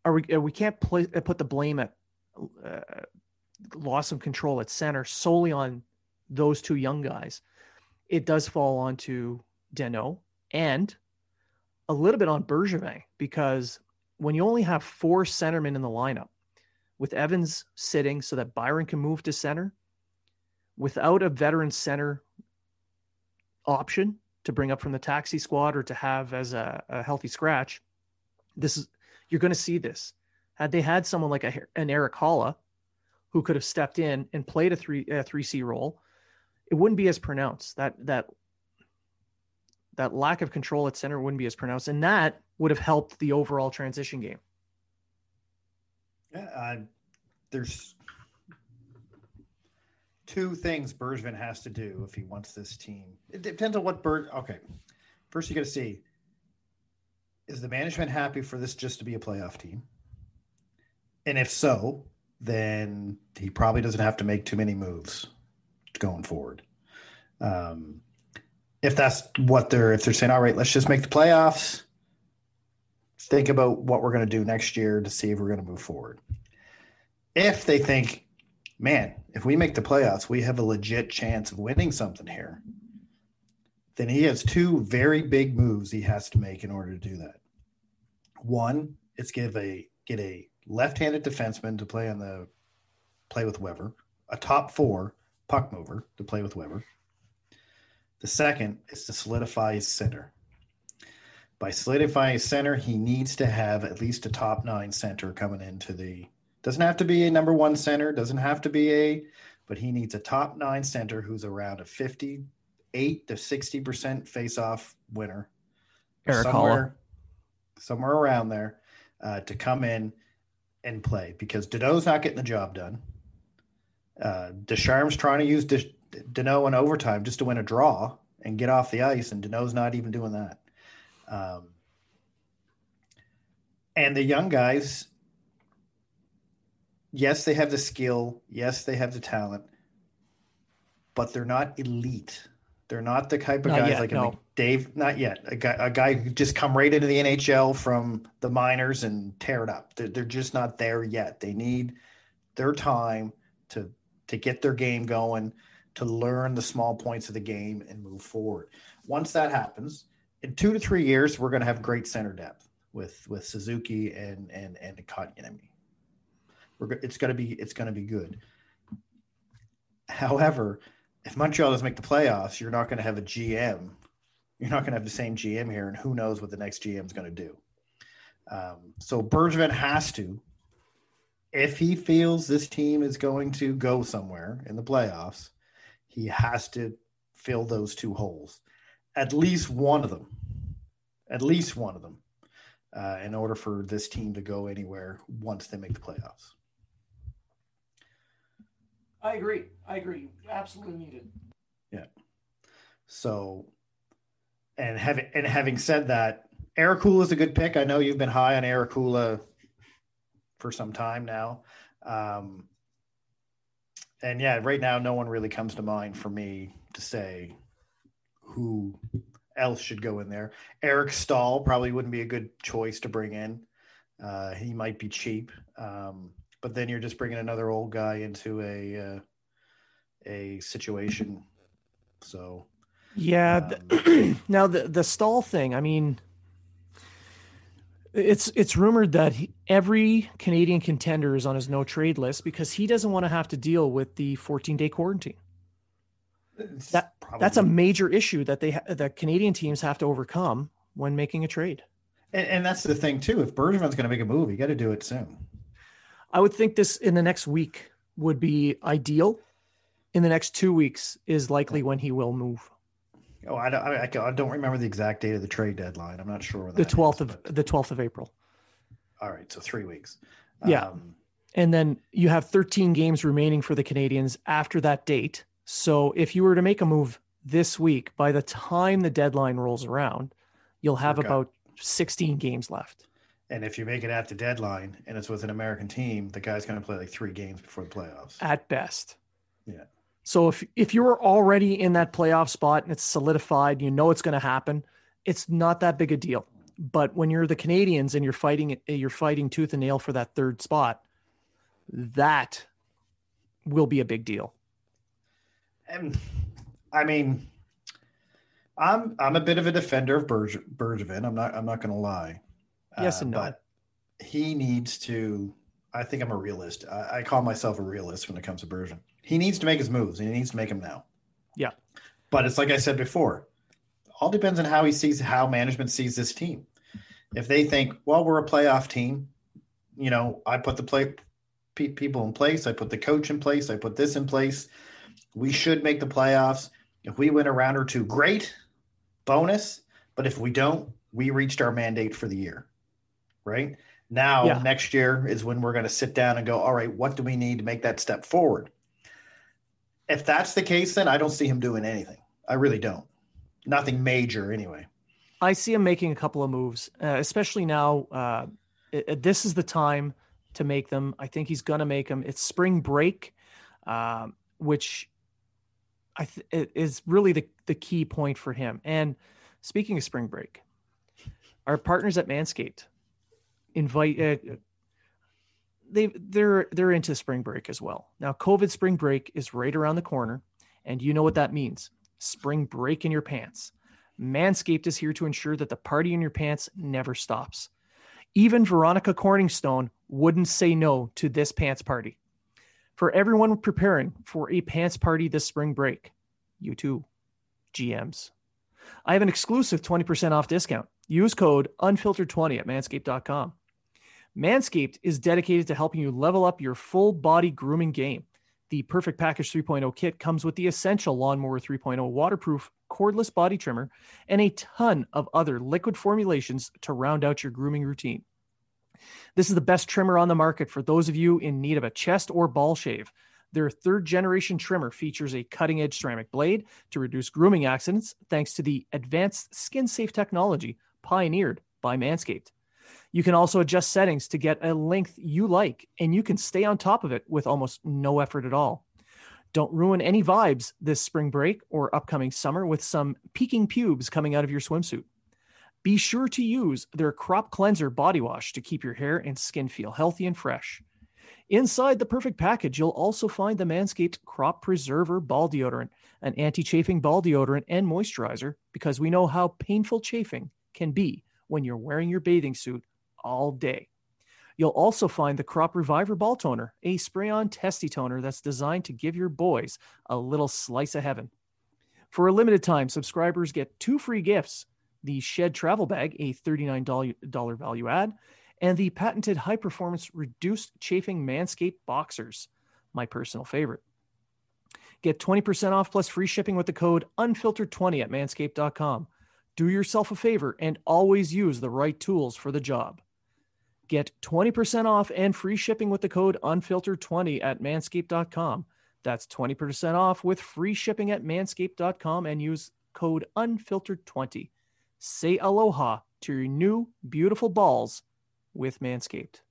are we? Uh, we can't play, uh, put the blame at uh, loss of control at center solely on those two young guys. It does fall onto Danault and a little bit on Bergevin because when you only have four centermen in the lineup, with Evans sitting so that Byron can move to center, without a veteran center option to bring up from the taxi squad or to have as a, a healthy scratch, this is you're going to see this. Had they had someone like a, an Erik Haula who could have stepped in and played a three a three C role, it wouldn't be as pronounced. That that that lack of control at center wouldn't be as pronounced, and that would have helped the overall transition game. Yeah, uh, there's two things Bergevin has to do if he wants this team. It depends on what Berg. Okay, first you got to see is the management happy for this just to be a playoff team, and if so, then he probably doesn't have to make too many moves going forward. Um, if that's what they're if they're saying, all right, let's just make the playoffs think about what we're going to do next year to see if we're going to move forward. If they think, man, if we make the playoffs, we have a legit chance of winning something here, then he has two very big moves he has to make in order to do that. One, it's give a get a left-handed defenseman to play on the play with Weber, a top four puck mover to play with Weber. The second is to solidify his center by solidifying center, he needs to have at least a top nine center coming into the. Doesn't have to be a number one center. Doesn't have to be a, but he needs a top nine center who's around a fifty-eight to sixty percent face-off winner. Erik somewhere, somewhere around there, uh, to come in and play because Danault's not getting the job done. Uh, Ducharme's trying to use Danault in overtime just to win a draw and get off the ice, and Danault's not even doing that. Um, and the young guys, yes, they have the skill. Yes, they have the talent, but they're not elite. They're not the type of not guys yet, like no. Dave. Not yet. A guy, a guy who just come right into the NHL from the minors and tear it up. They're, they're just not there yet. They need their time to to get their game going, to learn the small points of the game and move forward. Once that happens, in two to three years, we're going to have great center depth with with Suzuki and and and Kotkaniemi. We're it's going to be it's going to be good. However, if Montreal doesn't make the playoffs, you're not going to have a GM. You're not going to have the same GM here, and who knows what the next GM is going to do. Um, so Bergevin has to, if he feels this team is going to go somewhere in the playoffs, he has to fill those two holes at least one of them, at least one of them, uh, in order for this team to go anywhere once they make the playoffs. I agree. I agree. Absolutely needed. Yeah. So, and having and having said that, Haula is a good pick. I know you've been high on Erik Haula for some time now. Um, and yeah, right now, no one really comes to mind for me to say who else should go in there. Eric Staal probably wouldn't be a good choice to bring in. Uh, he might be cheap, um, but then you're just bringing another old guy into a uh, a situation. So, yeah. Um, now the the Staal thing. I mean, it's it's rumored that he, every Canadian contender is on his no trade list because he doesn't want to have to deal with the 14 day quarantine that probably. that's a major issue that they ha- that Canadian teams have to overcome when making a trade. And, and that's the thing too. If Bergevin's going to make a move, you got to do it soon. I would think this in the next week would be ideal. In the next two weeks is likely when he will move. Oh, I don't, I, I don't remember the exact date of the trade deadline. I'm not sure. the 12th is, of but... the 12th of April. All right, so three weeks. Yeah, um, and then you have 13 games remaining for the Canadiens after that date. So if you were to make a move this week, by the time the deadline rolls around, you'll have okay. about 16 games left. And if you make it at the deadline and it's with an American team, the guy's going to play like three games before the playoffs. At best. Yeah. So if if you're already in that playoff spot and it's solidified, you know it's going to happen. It's not that big a deal. But when you're the Canadiens and you're fighting you're fighting tooth and nail for that third spot, that will be a big deal. And I mean, I'm I'm a bit of a defender of Berge, Bergevin. I'm not I'm not going to lie. Yes and uh, no. But he needs to. I think I'm a realist. I, I, call myself a realist when it comes to Bergevin. He needs to make his moves, and he needs to make them now. Yeah. But it's like I said before, all depends on how he sees how management sees this team. If they think, well, we're a playoff team, you know, I put the play people in place, I put the coach in place, I put this in place. We should make the playoffs. If we win a round or two, great, bonus. But if we don't, we reached our mandate for the year, right? Now, yeah. next year is when we're going to sit down and go, all right, what do we need to make that step forward? if that's the case, then I don't see him doing anything. I really don't. Nothing major, anyway. I see him making a couple of moves, uh, especially now. Uh, it, this is the time to make them. I think he's going to make them. It's spring break, uh, which I th- is really the, the key point for him. And speaking of spring break, our partners at Manscaped invite uh, they they're they're into spring break as well. Now, COVID spring break is right around the corner, and you know what that means. Spring break in your pants. Manscaped is here to ensure that the party in your pants never stops. Even Veronica Corningstone wouldn't say no to this pants party. For everyone preparing for a pants party this spring break, you too, GMs. I have an exclusive 20% off discount. Use code unfiltered20 at manscaped.com. Manscaped is dedicated to helping you level up your full body grooming game. The Perfect Package 3.0 kit comes with the essential Lawnmower 3.0 waterproof cordless body trimmer and a ton of other liquid formulations to round out your grooming routine. This is the best trimmer on the market for those of you in need of a chest or ball shave. Their third generation trimmer features a cutting edge ceramic blade to reduce grooming accidents thanks to the advanced skin safe technology pioneered by Manscaped. You can also adjust settings to get a length you like, and you can stay on top of it with almost no effort at all. Don't ruin any vibes this spring break or upcoming summer with some peaking pubes coming out of your swimsuit. Be sure to use their Crop Cleanser body wash to keep your hair and skin feel healthy and fresh. Inside the perfect package, you'll also find the Manscaped Crop Preserver Ball Deodorant, an anti chafing ball deodorant and moisturizer, because we know how painful chafing can be when you're wearing your bathing suit all day. You'll also find the Crop Reviver Ball Toner, a spray on testy toner that's designed to give your boys a little slice of heaven. For a limited time, subscribers get two free gifts the Shed Travel Bag, a $39 value add, and the patented high performance reduced chafing Manscaped Boxers, my personal favorite. Get 20% off plus free shipping with the code unfiltered20 at manscaped.com. Do yourself a favor and always use the right tools for the job. Get 20% off and free shipping with the code unfiltered20 at manscaped.com. That's 20% off with free shipping at manscaped.com and use code unfiltered20. Say aloha to your new beautiful balls with Manscaped.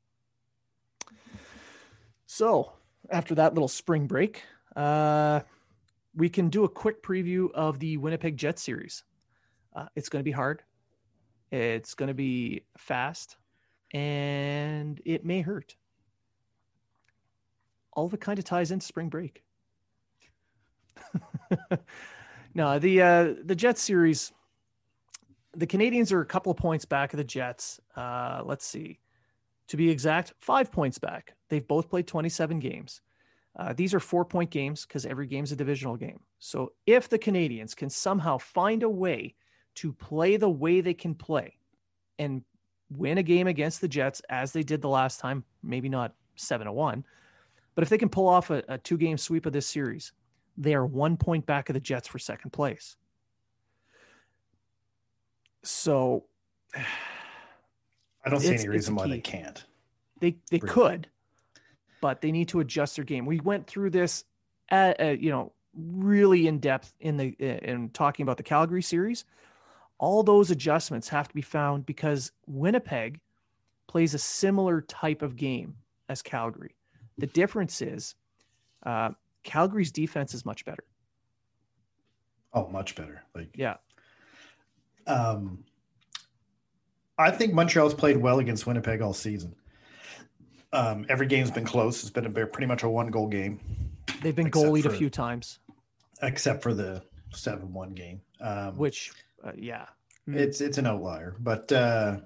So, after that little spring break, uh, we can do a quick preview of the Winnipeg Jets series. Uh, it's going to be hard. It's going to be fast and it may hurt. All of it kind of ties into spring break. no, the uh, the Jets series, the Canadiens are a couple of points back of the Jets. Uh, let's see, to be exact, five points back. They've both played 27 games. Uh, these are four point games because every game is a divisional game. So if the Canadiens can somehow find a way to play the way they can play and win a game against the Jets as they did the last time, maybe not 7 to 1, but if they can pull off a, a two game sweep of this series, they are one point back of the Jets for second place. So I don't see any reason why they can't. They they really. could, but they need to adjust their game. We went through this, at, uh, you know, really in depth in the in talking about the Calgary series all those adjustments have to be found because Winnipeg plays a similar type of game as Calgary. The difference is uh, Calgary's defense is much better. Oh, much better. Like yeah. Um, I think Montreal's played well against Winnipeg all season. Um, every game's been close. It's been a pretty much a one goal game. They've been goalied for, a few times, except for the seven one game, um, which uh, yeah, it's it's an outlier. But uh,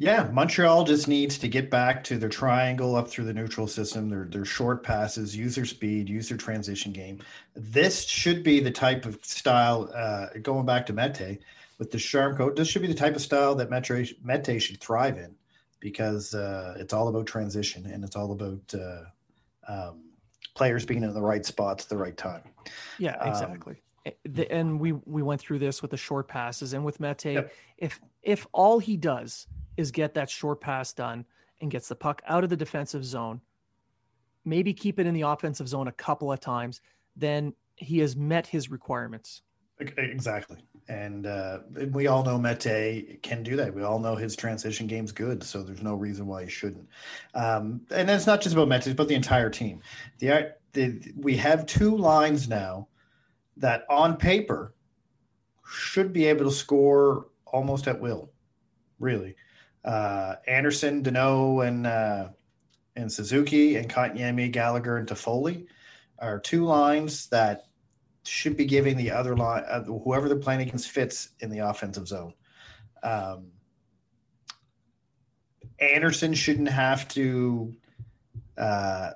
yeah, Montreal just needs to get back to their triangle up through the neutral system, their their short passes, use their speed, use their transition game. This should be the type of style. Uh, going back to Mete with Ducharme coat, this should be the type of style that Mete, Mete should thrive in because uh, it's all about transition and it's all about uh, um, players being in the right spots at the right time. Yeah, um, exactly. Um, and we we went through this with the short passes and with Mete. Yep. If if all he does is get that short pass done and gets the puck out of the defensive zone, maybe keep it in the offensive zone a couple of times, then he has met his requirements. Exactly. And uh, we all know Mete can do that. We all know his transition game's good, so there's no reason why he shouldn't. Um, and it's not just about Mete, but the entire team. The, the we have two lines now that on paper should be able to score almost at will, really uh, Anderson, Danault, and uh, and Suzuki, and Kotkaniemi, Gallagher, and Toffoli are two lines that should be giving the other line, uh, whoever they're playing against, fits in the offensive zone. Um, Anderson shouldn't have to. Uh,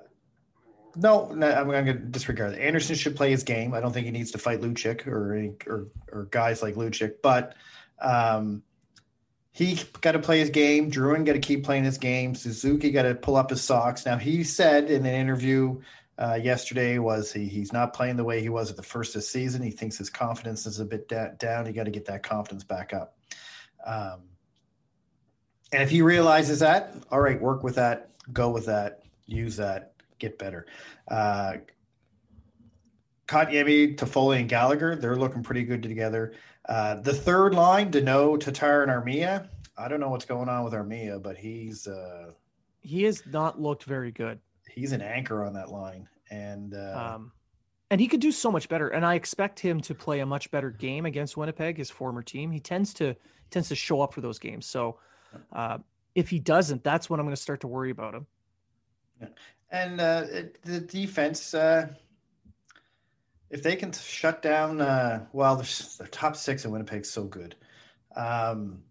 no, no, I'm going to disregard that. Anderson should play his game. I don't think he needs to fight Lucic or or, or guys like Lucic, but um, he got to play his game. Drouin got to keep playing his game. Suzuki got to pull up his socks. Now he said in an interview uh, yesterday was he he's not playing the way he was at the first of the season. He thinks his confidence is a bit da- down. You got to get that confidence back up. Um, and if he realizes that, all right, work with that, go with that, use that, get better. Uh, Kotkaniemi, Toffoli, and Gallagher, they're looking pretty good together. Uh, the third line, Danault, Tatar, and Armia. I don't know what's going on with Armia, but he's uh, he has not looked very good. He's an anchor on that line, and uh, um, and he could do so much better. And I expect him to play a much better game against Winnipeg, his former team. He tends to tends to show up for those games. So uh, if he doesn't, that's when I'm going to start to worry about him. Yeah. And uh, the defense, uh, if they can shut down, uh, well, the top six in Winnipeg's so good. Um,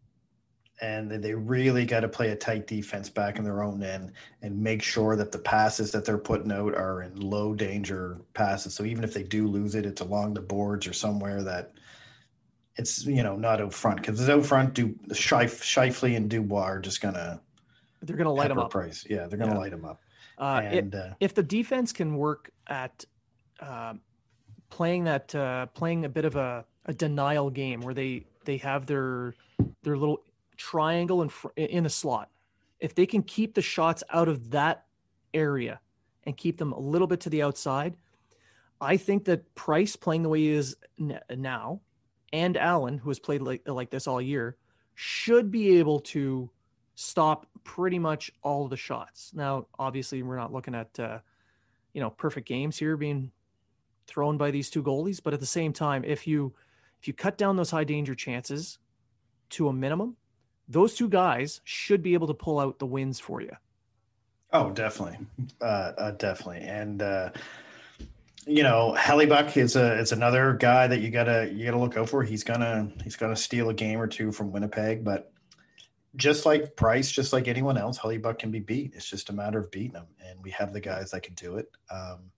and they really got to play a tight defense back in their own end and make sure that the passes that they're putting out are in low danger passes. So even if they do lose it, it's along the boards or somewhere that it's you know not out front because it's out front, do Scheif, Scheifele and Dubois are just gonna they're gonna light them up. Price, yeah, they're gonna yeah. light them up. Uh, and, it, uh, if the defense can work at uh, playing that uh, playing a bit of a, a denial game where they they have their their little triangle in fr- in the slot. If they can keep the shots out of that area and keep them a little bit to the outside, I think that Price playing the way he is now, and Allen, who has played like, like this all year, should be able to stop pretty much all the shots. Now, obviously, we're not looking at uh, you know perfect games here being thrown by these two goalies. But at the same time, if you if you cut down those high danger chances to a minimum, those two guys should be able to pull out the wins for you. Oh, definitely, uh, uh, definitely, and uh, you know, Hellebuyck is a is another guy that you gotta you gotta look out for. He's gonna he's gonna steal a game or two from Winnipeg, but just like Price, just like anyone else, Hellebuyck can be beat. It's just a matter of beating him, and we have the guys that can do it. Um,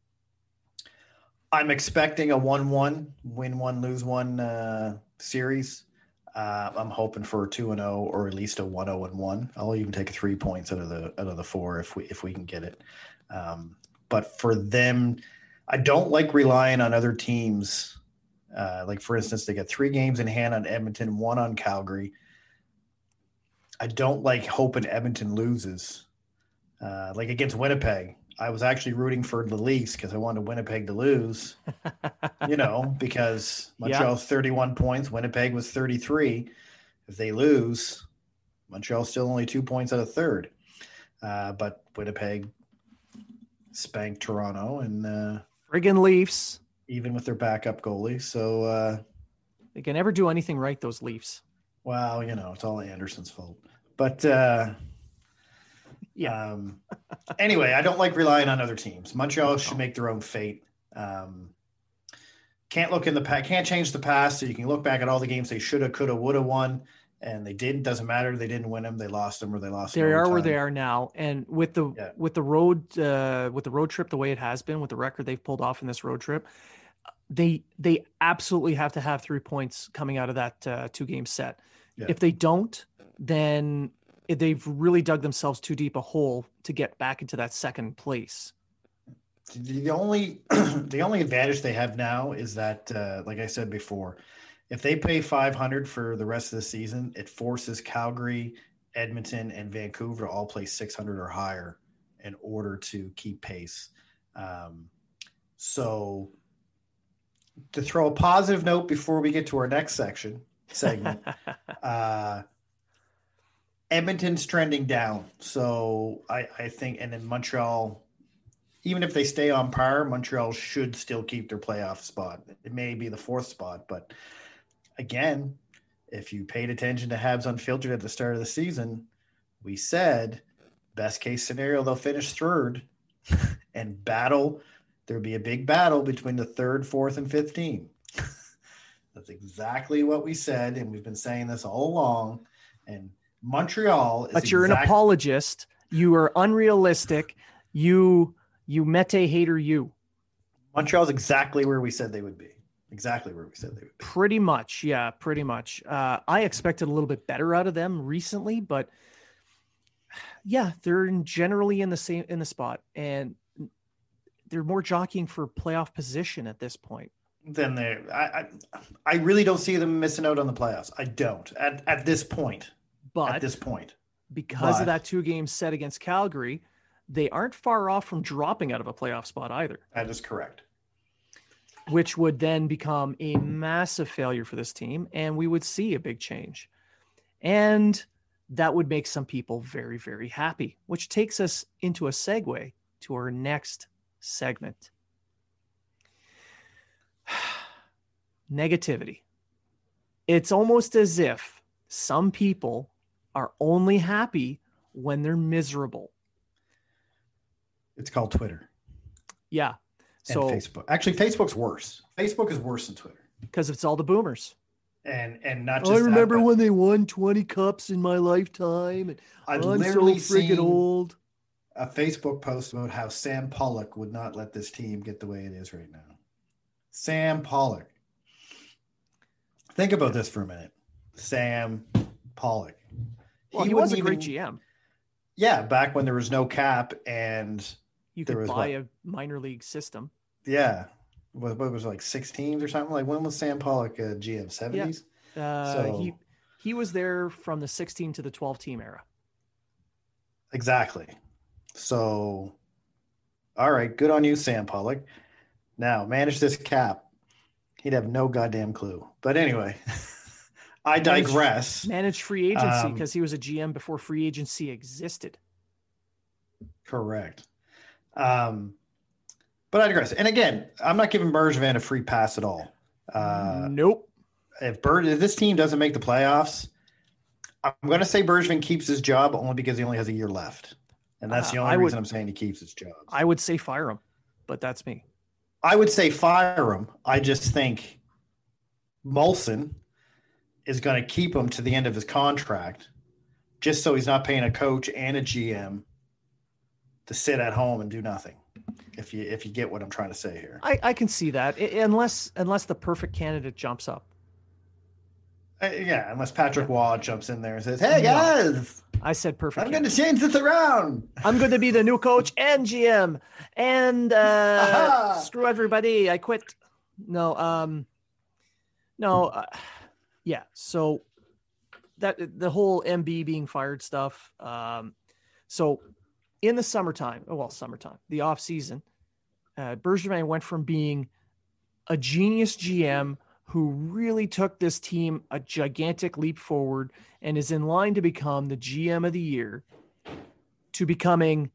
I'm expecting a one-one, win one, lose one uh, series. Uh, I'm hoping for a two and zero, or at least a one zero and one. I'll even take three points out of the out of the four if we if we can get it. Um, but for them, I don't like relying on other teams. Uh, like for instance, they got three games in hand on Edmonton, one on Calgary. I don't like hoping Edmonton loses. Uh, like against Winnipeg, I was actually rooting for the Leafs because I wanted Winnipeg to lose, you know, because Montreal's yeah. 31 points, Winnipeg was 33. If they lose, Montreal's still only two points out of third. Uh, but Winnipeg spanked Toronto and uh, friggin' Leafs. Even with their backup goalie, so uh, they can never do anything right. Those Leafs. Well, you know, it's all Anderson's fault. But uh, yeah. Um, anyway, I don't like relying on other teams. Montreal should make their own fate. Um, can't look in the past, can't change the past. So you can look back at all the games they should have, could have, would have won, and they didn't. Doesn't matter. They didn't win them. They lost them, or they lost. They are where they are now. And with the yeah. with the road uh, with the road trip the way it has been, with the record they've pulled off in this road trip, they they absolutely have to have three points coming out of that uh, two game set. Yeah. If they don't, then they've really dug themselves too deep a hole to get back into that second place. The only the only advantage they have now is that, uh, like I said before, if they pay 500 for the rest of the season, it forces Calgary, Edmonton, and Vancouver to all play 600 or higher in order to keep pace. Um, so, to throw a positive note before we get to our next section segment, uh, Edmonton's trending down. So I, I think, and then Montreal, even if they stay on par, Montreal should still keep their playoff spot. It may be the fourth spot, but again, if you paid attention to Habs Unfiltered at the start of the season, we said best case scenario they'll finish third and battle. There'll be a big battle between the third, fourth, and fifth team. That's exactly what we said, and we've been saying this all along. And Montreal. but you're exact- an apologist. You are unrealistic. You you mete hater. You. Montreal's exactly where we said they would be. Exactly where we said they would be. Pretty much, yeah, pretty much. Uh, I expected a little bit better out of them recently, but yeah, they're generally in the same in the spot, and they're more jockeying for playoff position at this point. Then they, I, I, I really don't see them missing out on the playoffs. I don't at at this point. But at this point, because but, of that two game set against Calgary, they aren't far off from dropping out of a playoff spot either. That is correct. Which would then become a massive failure for this team, and we would see a big change. And that would make some people very, very happy, which takes us into a segue to our next segment negativity. It's almost as if some people are only happy when they're miserable. It's called Twitter. Yeah. So and Facebook. Actually, Facebook's worse. Facebook is worse than Twitter because it's all the boomers. And and not just. I remember that, when they won twenty cups in my lifetime, and I've I'm literally so freaking old. A Facebook post about how Sam Pollock would not let this team get the way it is right now. Sam Pollock. Think about this for a minute. Sam Pollock. Well, he, he was a great GM. Yeah, back when there was no cap and you could buy what, a minor league system. Yeah, what, what was it, like six teams or something? Like when was Sam Pollock a GM? Seventies. Yeah. Uh, so he he was there from the sixteen to the twelve team era. Exactly. So, all right, good on you, Sam Pollock. Now manage this cap. He'd have no goddamn clue. But anyway. I digress. Managed, free agency because um, he was a GM before free agency existed. Correct. Um, but I digress. And again, I'm not giving Bergevin a free pass at all. Uh, nope. If Bird, if this team doesn't make the playoffs, I'm going to say Bergevin keeps his job only because he only has a year left, and that's uh, the only reason I'm saying he keeps his job. I would say fire him, but that's me. I would say fire him. I just think Molson is going to keep him to the end of his contract, just so he's not paying a coach and a GM to sit at home and do nothing. If you if you get what I'm trying to say here, I, I can see that unless unless the perfect candidate jumps up. Uh, yeah, unless Patrick Roy jumps in there and says, "Hey guys, I said perfect. I'm going to change this around. I'm going to be the new coach and GM, and uh, screw everybody. I quit." No, um, no. Uh, yeah. So that the whole MB being fired stuff. Um, so in the summertime, oh, well, summertime, the off season, uh, Bergevin went from being a genius GM who really took this team a gigantic leap forward and is in line to become the GM of the year to becoming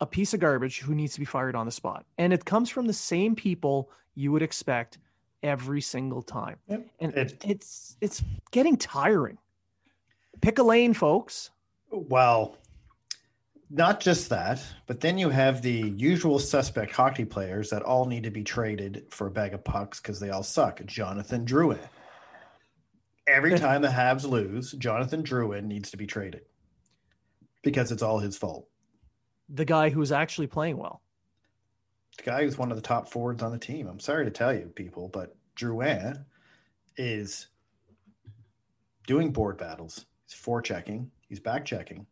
a piece of garbage who needs to be fired on the spot. And it comes from the same people you would expect every single time. Yep. And it, it's it's getting tiring. Pick a lane, folks. Well, not just that, but then you have the usual suspect hockey players that all need to be traded for a bag of pucks because they all suck. Jonathan Drouin. Every time the Habs lose, Jonathan Drouin needs to be traded because it's all his fault. The guy who's actually playing well. The guy who's one of the top forwards on the team. I'm sorry to tell you, people, but Drouin is doing board battles. He's forechecking. He's back checking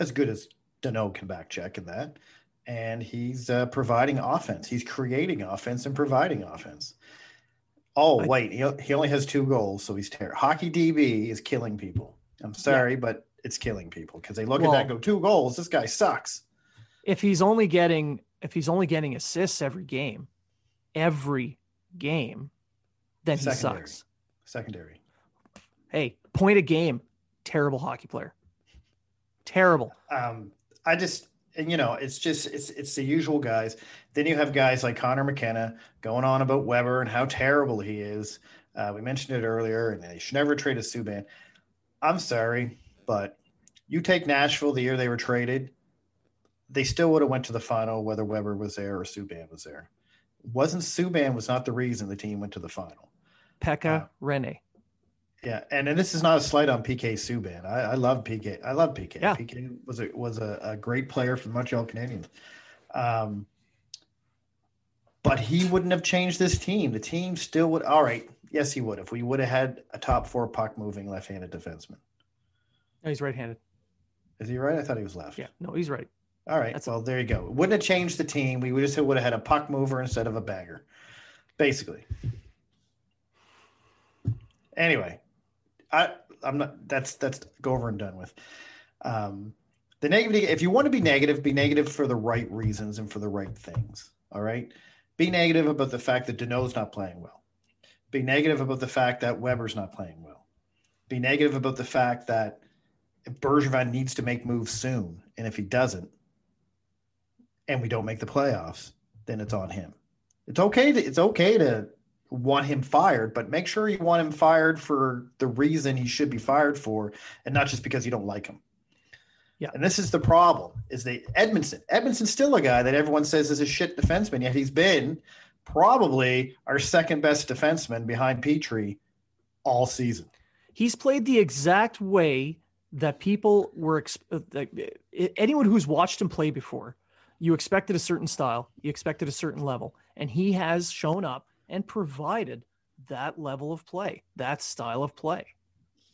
as good as Danault can back check in that. And he's uh, providing offense. He's creating offense and providing offense. Oh, wait, he, he only has two goals, so he's terrible. Hockey DB is killing people. I'm sorry, yeah. but it's killing people because they look well, at that go, two goals, this guy sucks. If he's only getting if he's only getting assists every game, every game, then Secondary. he sucks. Secondary. Hey, point a game, terrible hockey player. Terrible. Um, I just and you know it's just it's it's the usual guys. Then you have guys like Connor McKenna going on about Weber and how terrible he is. Uh, we mentioned it earlier, and they should never trade a Subban. I'm sorry, but you take Nashville the year they were traded, they still would have went to the final whether Weber was there or Subban was there. Wasn't Subban was not the reason the team went to the final. Pekka uh, Rinne. Yeah, and, and this is not a slight on PK Subban. I, I love PK. I love PK. Yeah. PK was a was a, a great player for the Montreal Canadiens. Um, but he wouldn't have changed this team. The team still would. All right, yes, he would If We would have had a top four puck moving left-handed defenseman. No, he's right-handed. Is he right? I thought he was left. Yeah, no, he's right. All right. That's well, there you go. Wouldn't have changed the team. We just would have had a puck mover instead of a bagger, basically. Anyway, I I'm not. That's that's go over and done with. Um, the negative. If you want to be negative, be negative for the right reasons and for the right things. All right. Be negative about the fact that Danault's not playing well. Be negative about the fact that Weber's not playing well. Be negative about the fact that Bergevin needs to make moves soon, and if he doesn't, and we don't make the playoffs, then it's on him. It's okay to it's okay to want him fired, but make sure you want him fired for the reason he should be fired for, and not just because you don't like him. Yeah. And this is the problem: is that Edmundson, Edmundson's still a guy that everyone says is a shit defenseman, yet he's been probably our second best defenseman behind Petry all season. He's played the exact way that people were uh, anyone who's watched him play before. You expected a certain style, you expected a certain level, and he has shown up and provided that level of play, that style of play.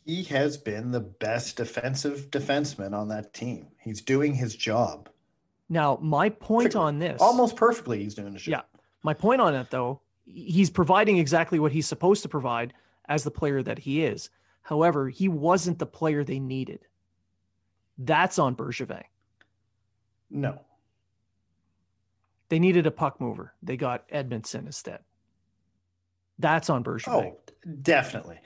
He has been the best defensive defenseman on that team. He's doing his job. Now, my point perfectly. on this almost perfectly, he's doing his job. Yeah. My point on it, though, he's providing exactly what he's supposed to provide as the player that he is. However, he wasn't the player they needed. That's on Bergevin. No. They needed a puck mover. They got Edmundson instead. That's on Bergevin. Oh, definitely.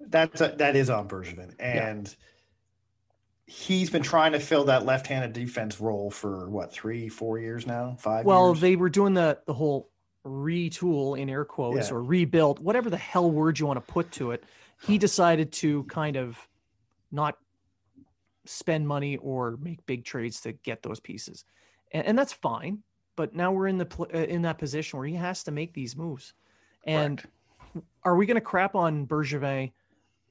That's a, that is on Bergevin, and yeah. he's been trying to fill that left-handed defense role for what three, four years now, five. Well, years? they were doing the the whole retool in air quotes yeah. or rebuild, whatever the hell word you want to put to it. He decided to kind of not spend money or make big trades to get those pieces, and, and that's fine. But now we're in the uh, in that position where he has to make these moves. And are we going to crap on Bergevin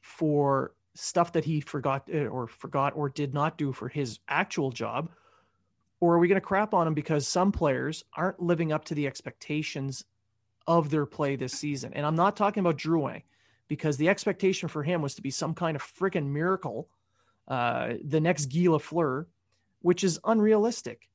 for stuff that he forgot uh, or forgot or did not do for his actual job? Or are we going to crap on him because some players aren't living up to the expectations of their play this season? And I'm not talking about Drouin because the expectation for him was to be some kind of freaking miracle, uh, the next Guy Lafleur, which is unrealistic.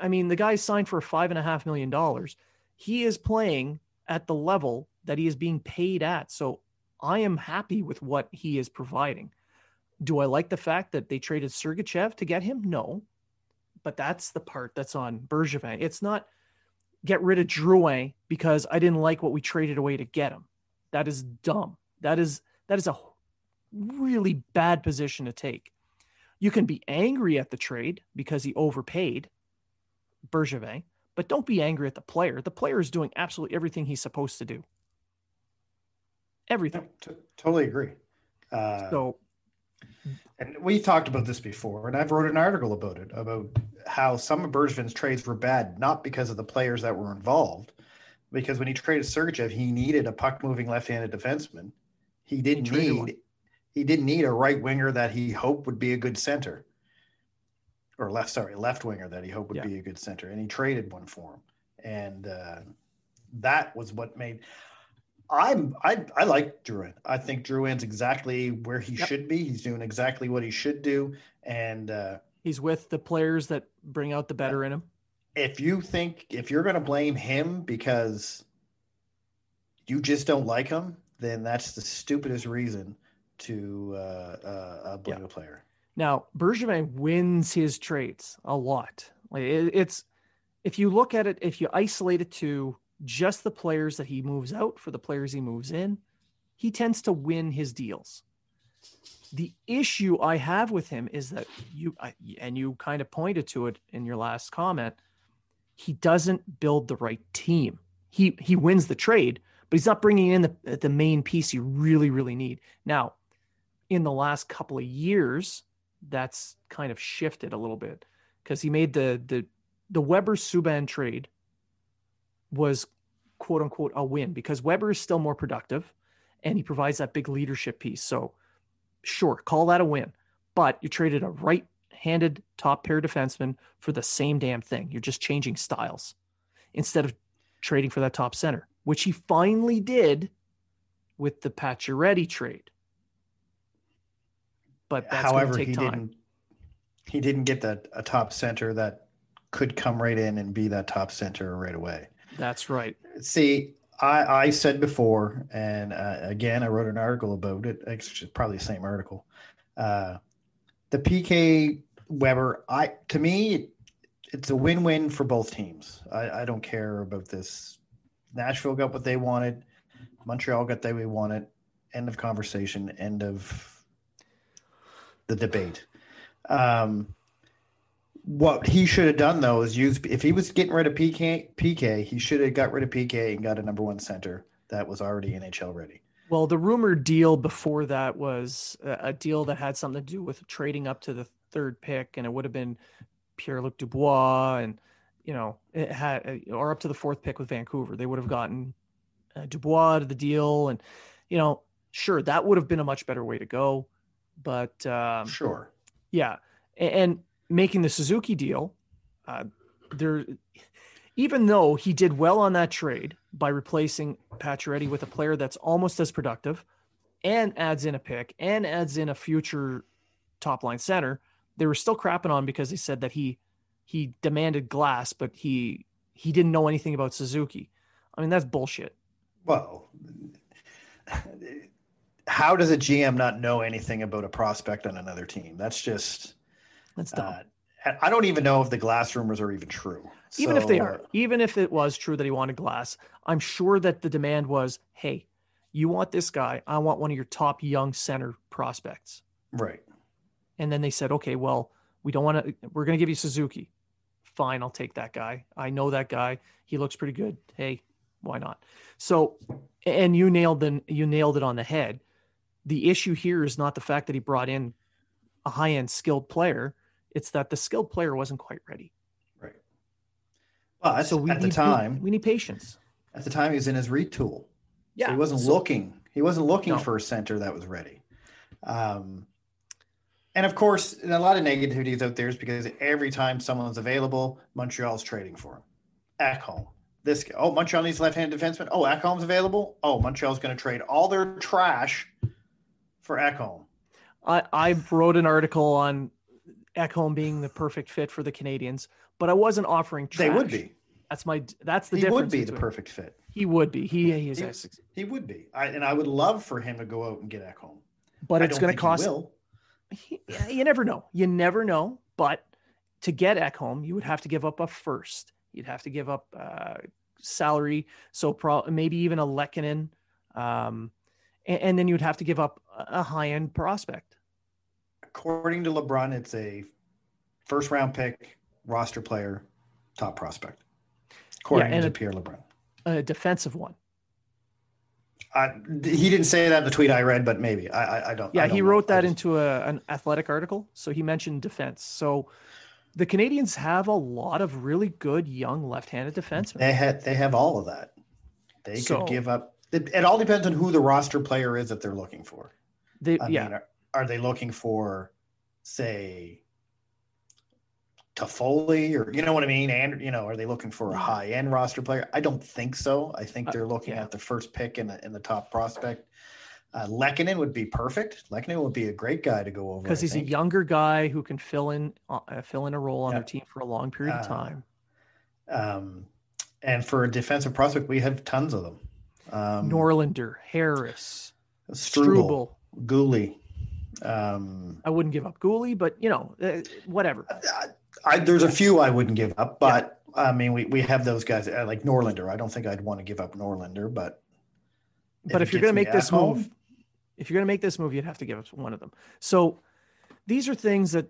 I mean, the guy signed for five and a half million dollars. He is playing at the level that he is being paid at. So I am happy with what he is providing. Do I like the fact that they traded Sergachev to get him? No. But that's the part that's on Bergevin. It's not get rid of Drouin because I didn't like what we traded away to get him. That is dumb. That is that is a really bad position to take. You can be angry at the trade because he overpaid Bergevin, but don't be angry at the player. The player is doing absolutely everything he's supposed to do. Everything. T- totally agree. Uh, so, and we talked about this before, and I've wrote an article about it about how some of Bergevin's trades were bad, not because of the players that were involved, because when he traded Sergachev, he needed a puck moving left handed defenseman. He didn't he need one. he didn't need a right winger that he hoped would be a good center. Or left, sorry, left winger that he hoped would yeah. be a good center. And he traded one for him. And uh, that was what made I'm I I like Drouin. I think Drouin's exactly where he yep. should be. He's doing exactly what he should do, and uh, he's with the players that bring out the better in him. If you think if you're going to blame him because you just don't like him, then that's the stupidest reason to uh, uh, blame yeah. a player. Now Bergevin wins his trades a lot. It's if you look at it, if you isolate it to just the players that he moves out for the players he moves in, he tends to win his deals. The issue I have with him is that you, and you kind of pointed to it in your last comment, he doesn't build the right team. He he wins the trade, but he's not bringing in the the main piece you really really need. Now, in the last couple of years, that's kind of shifted a little bit because he made the the the Weber Subban trade was quote unquote a win because Weber is still more productive and he provides that big leadership piece. So, sure, call that a win. But you traded a right handed top pair defenseman for the same damn thing. You're just changing styles instead of trading for that top center, which he finally did with the Pacioretty trade. But however, he time. didn't he didn't get that a top center that could come right in and be that top center right away. That's right. See, I, I said before, and uh, again, I wrote an article about it. It's probably the same article. Uh, the PK Weber, I to me, it's a win-win for both teams. I, I don't care about this. Nashville got what they wanted. Montreal got what they wanted. End of conversation. End of the debate. Um, what he should have done though is use if he was getting rid of PK, PK, he should have got rid of PK and got a number one center that was already NHL ready. Well, the rumored deal before that was a deal that had something to do with trading up to the third pick, and it would have been Pierre Luc Dubois, and you know, it had or up to the fourth pick with Vancouver. They would have gotten uh, Dubois to the deal, and you know, sure, that would have been a much better way to go. But um, sure, yeah, and, and making the Suzuki deal, uh, there, even though he did well on that trade by replacing Pacioretty with a player that's almost as productive, and adds in a pick and adds in a future top line center, they were still crapping on because they said that he he demanded Glass, but he he didn't know anything about Suzuki. I mean, that's bullshit. Well, how does a GM not know anything about a prospect on another team? That's just that's dumb. Uh, I don't even know if the Glass rumors are even true. Even so, if they are, even if it was true that he wanted Glass, I'm sure that the demand was, hey, you want this guy? I want one of your top young center prospects. Right. And then they said, okay, well, we don't want to, we're going to give you Suzuki. Fine, I'll take that guy. I know that guy. He looks pretty good. Hey, why not? So, and you nailed the, you nailed it on the head. The issue here is not the fact that he brought in a high end skilled player. It's that the skilled player wasn't quite ready. Right. Well, so we at need, the time we, we, need patience. At the time, he was in his retool. Yeah, so he wasn't so, looking. He wasn't looking no. for a center that was ready. Um, and of course, a lot of negativities out there is because every time someone's available, Montreal's trading for him. Ekholm, this. Oh, Montreal needs left-handed defenseman. Oh, Ekholm's available. Oh, Montreal's going to trade all their trash for Ekholm. I, I wrote an article on Ekholm being the perfect fit for the Canadiens, but I wasn't offering trash. They would be. That's my. That's the he difference. He would be the perfect fit. He would be. He he, he, he would be. I, and I would love for him to go out and get Ekholm. But I it's going to cost. He, you never know. You never know. But to get Ekholm, you would have to give up a first. You'd have to give up uh, salary. So pro- maybe even a Lehkonen. Um, and, and then you'd have to give up a high end prospect. according to LeBrun, it's a first round pick, roster player, top prospect. According and to a- Pierre LeBrun. A defensive one. Uh, he didn't say that in the tweet I read, but maybe I, I, I don't. Yeah, I don't he wrote I that just- into a, an athletic article. So he mentioned defense. So the Canadiens have a lot of really good young left-handed defensemen. They had they have all of that. They So- could give up. It, it all depends on who the roster player is that they're looking for. They, I yeah, mean, are, are they looking for, say, Toffoli or you know what I mean? And you know, are they looking for a high end roster player? I don't think so. I think Uh, they're looking yeah. at the first pick in the in the top prospect. Uh, Lehkonen would be perfect. Lehkonen would be a great guy to go over because he's a younger guy who can fill in uh, fill in a role on Yeah. their team for a long period of Uh, time. Um, and for a defensive prospect, we have tons of them. Um, Norlinder, Harris, Struble, Struble. Guhle. Um, I wouldn't give up Guhle, but you know, uh, whatever. I, I, there's a few I wouldn't give up, but I mean, we, we have those guys uh, like Norlinder. I don't think I'd want to give up Norlinder, but but it if you're going to make this home, move, if you're going to make this move, you'd have to give up one of them. So these are things that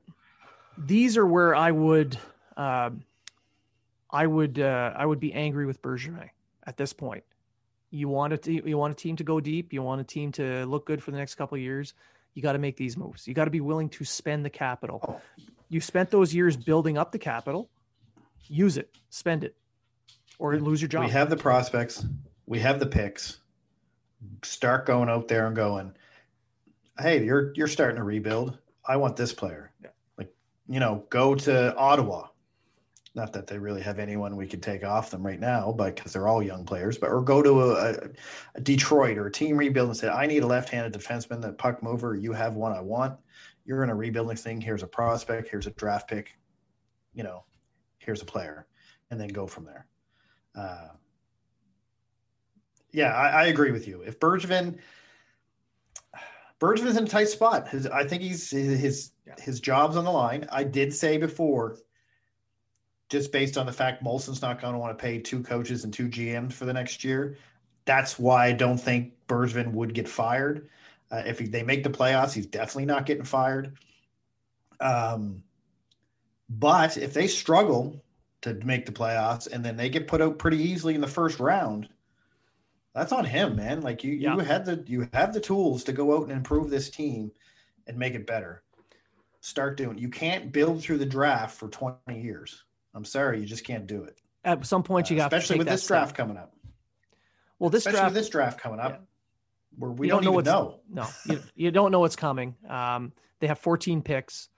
these are where I would, um, I would, uh, I would be angry with Bergevin at this point. You want a te- you want a team to go deep. You want a team to look good for the next couple of years. You got to make these moves. You got to be willing to spend the capital. Oh. You spent those years building up the capital. Use it, spend it, or lose your job. we have the prospects, we have the picks. Start going out there and going, hey, you're you're starting to rebuild. I want this player. Yeah. Like, you know, go to Ottawa. Not that they really have anyone we could take off them right now, but because they're all young players, but or go to a, a Detroit or a team rebuild and say, I need a left-handed defenseman, that puck mover. You have one I want. You're in a rebuilding thing. Here's a prospect. Here's a draft pick. You know, here's a player, and then go from there. Uh, yeah, I, I agree with you. If Bergevin, Bergevin's in a tight spot. His, I think he's his his, his job's on the line. I did say before, just based on the fact Molson's not going to want to pay two coaches and two GMs for the next year. That's why I don't think Bergevin would get fired. Uh, if he, they make the playoffs, he's definitely not getting fired. Um, but if they struggle to make the playoffs and then they get put out pretty easily in the first round, that's on him, man. Like you, Yeah. you had the you have the tools to go out and improve this team and make it better. Start doing. You can't build through the draft for twenty years. I'm sorry, you just can't do it. At some point, you Uh, got to especially with this step. draft coming up. Well, this especially draft, with this draft coming up, Yeah. where we don't, don't know even know. no, you, you don't know what's coming. Um, they have 14 picks.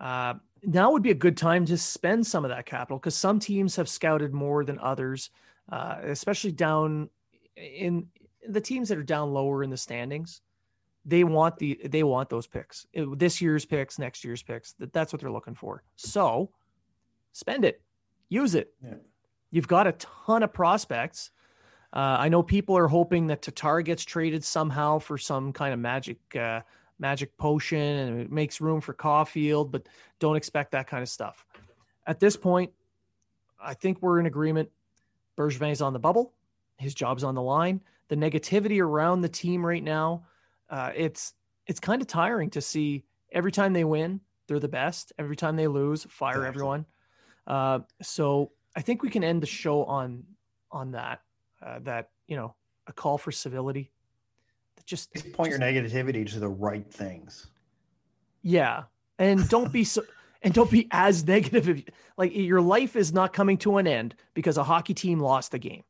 Uh, now would be a good time to spend some of that capital because some teams have scouted more than others, uh, especially down in the teams that are down lower in the standings. They want the they want those picks. It- this year's picks, next year's picks. That that's what they're looking for. So spend it, use it. Yeah. You've got a ton of prospects. Uh, I know people are hoping that Tatar gets traded somehow for some kind of magic uh, magic potion and it makes room for Caulfield, but don't expect that kind of stuff. At this point, I think we're in agreement. Bergevin's on the bubble. His job's on the line. The negativity around the team right now, uh, it's it's kind of tiring to see every time they win, they're the best. Every time they lose, fire everyone. Uh, so I think we can end the show on on that. Uh, that you know, a call for civility. Just Point your negativity to the right things. yeah, and don't be so, and don't be as negative. If, like your life is not coming to an end because a hockey team lost the game.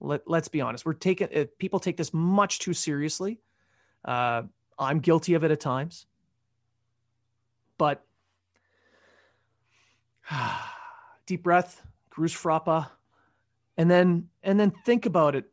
Let Let's be honest. We're taking uh, people take this much too seriously. Uh, I'm guilty of it at times, but deep breath, Cruz Frappa, and then and then think about it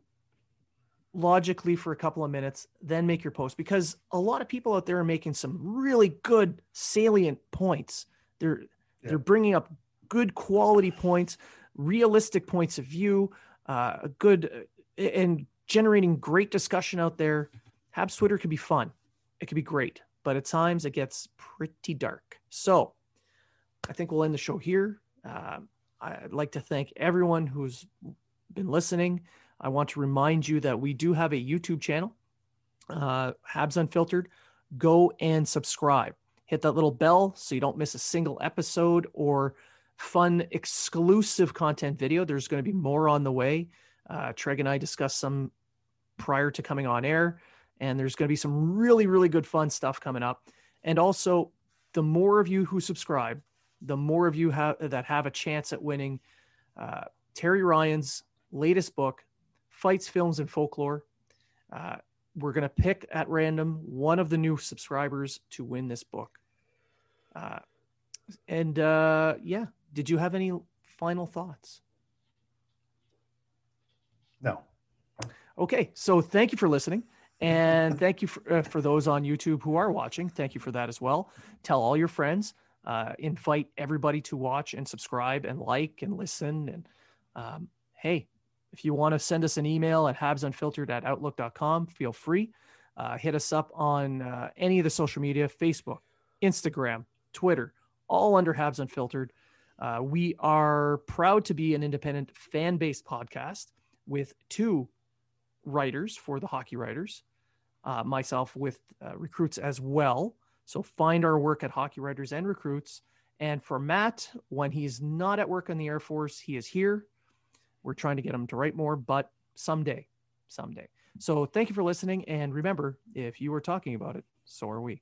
logically for a couple of minutes, then make your post because a lot of people out there are making some really good salient points. They're Yeah. they're bringing up good quality points, realistic points of view, uh, a good uh, and generating great discussion out there. Habs Twitter can be fun. It can be great, but at times it gets pretty dark. So I think we'll end the show here. Um, I'd like to thank everyone who's been listening. I want to remind you that we do have a YouTube channel, uh, Habs Unfiltered. go and subscribe. Hit that little bell so you don't miss a single episode or fun exclusive content video. There's going to be more on the way. Uh, Treg and I discussed some prior to coming on air, and there's going to be some really, really good fun stuff coming up. And also, the more of you who subscribe, the more of you have that have a chance at winning uh, Terry Ryan's latest book, Fights, Films, and Folklore. Uh, we're going to pick at random one of the new subscribers to win this book. Uh, and uh, yeah, did you have any final thoughts? No. Okay, so thank you for listening. And thank you for, uh, for those on YouTube who are watching. Thank you for that as well. Tell all your friends, uh, invite everybody to watch and subscribe and like and listen. And um, hey, if you want to send us an email at habsunfiltered at outlook.com, feel free. Uh, hit us up on uh, any of the social media Facebook, Instagram, Twitter, all under Habs Unfiltered. Uh, we are proud to be an independent fan based podcast with two writers for the hockey writers, uh, myself with uh, recruits as well. So find our work at Hockey Writers and Recruits. And for Matt, when he's not at work in the Air Force, he is here. We're trying to get him to write more, but someday, someday. So thank you for listening. And remember, if you were talking about it, so are we.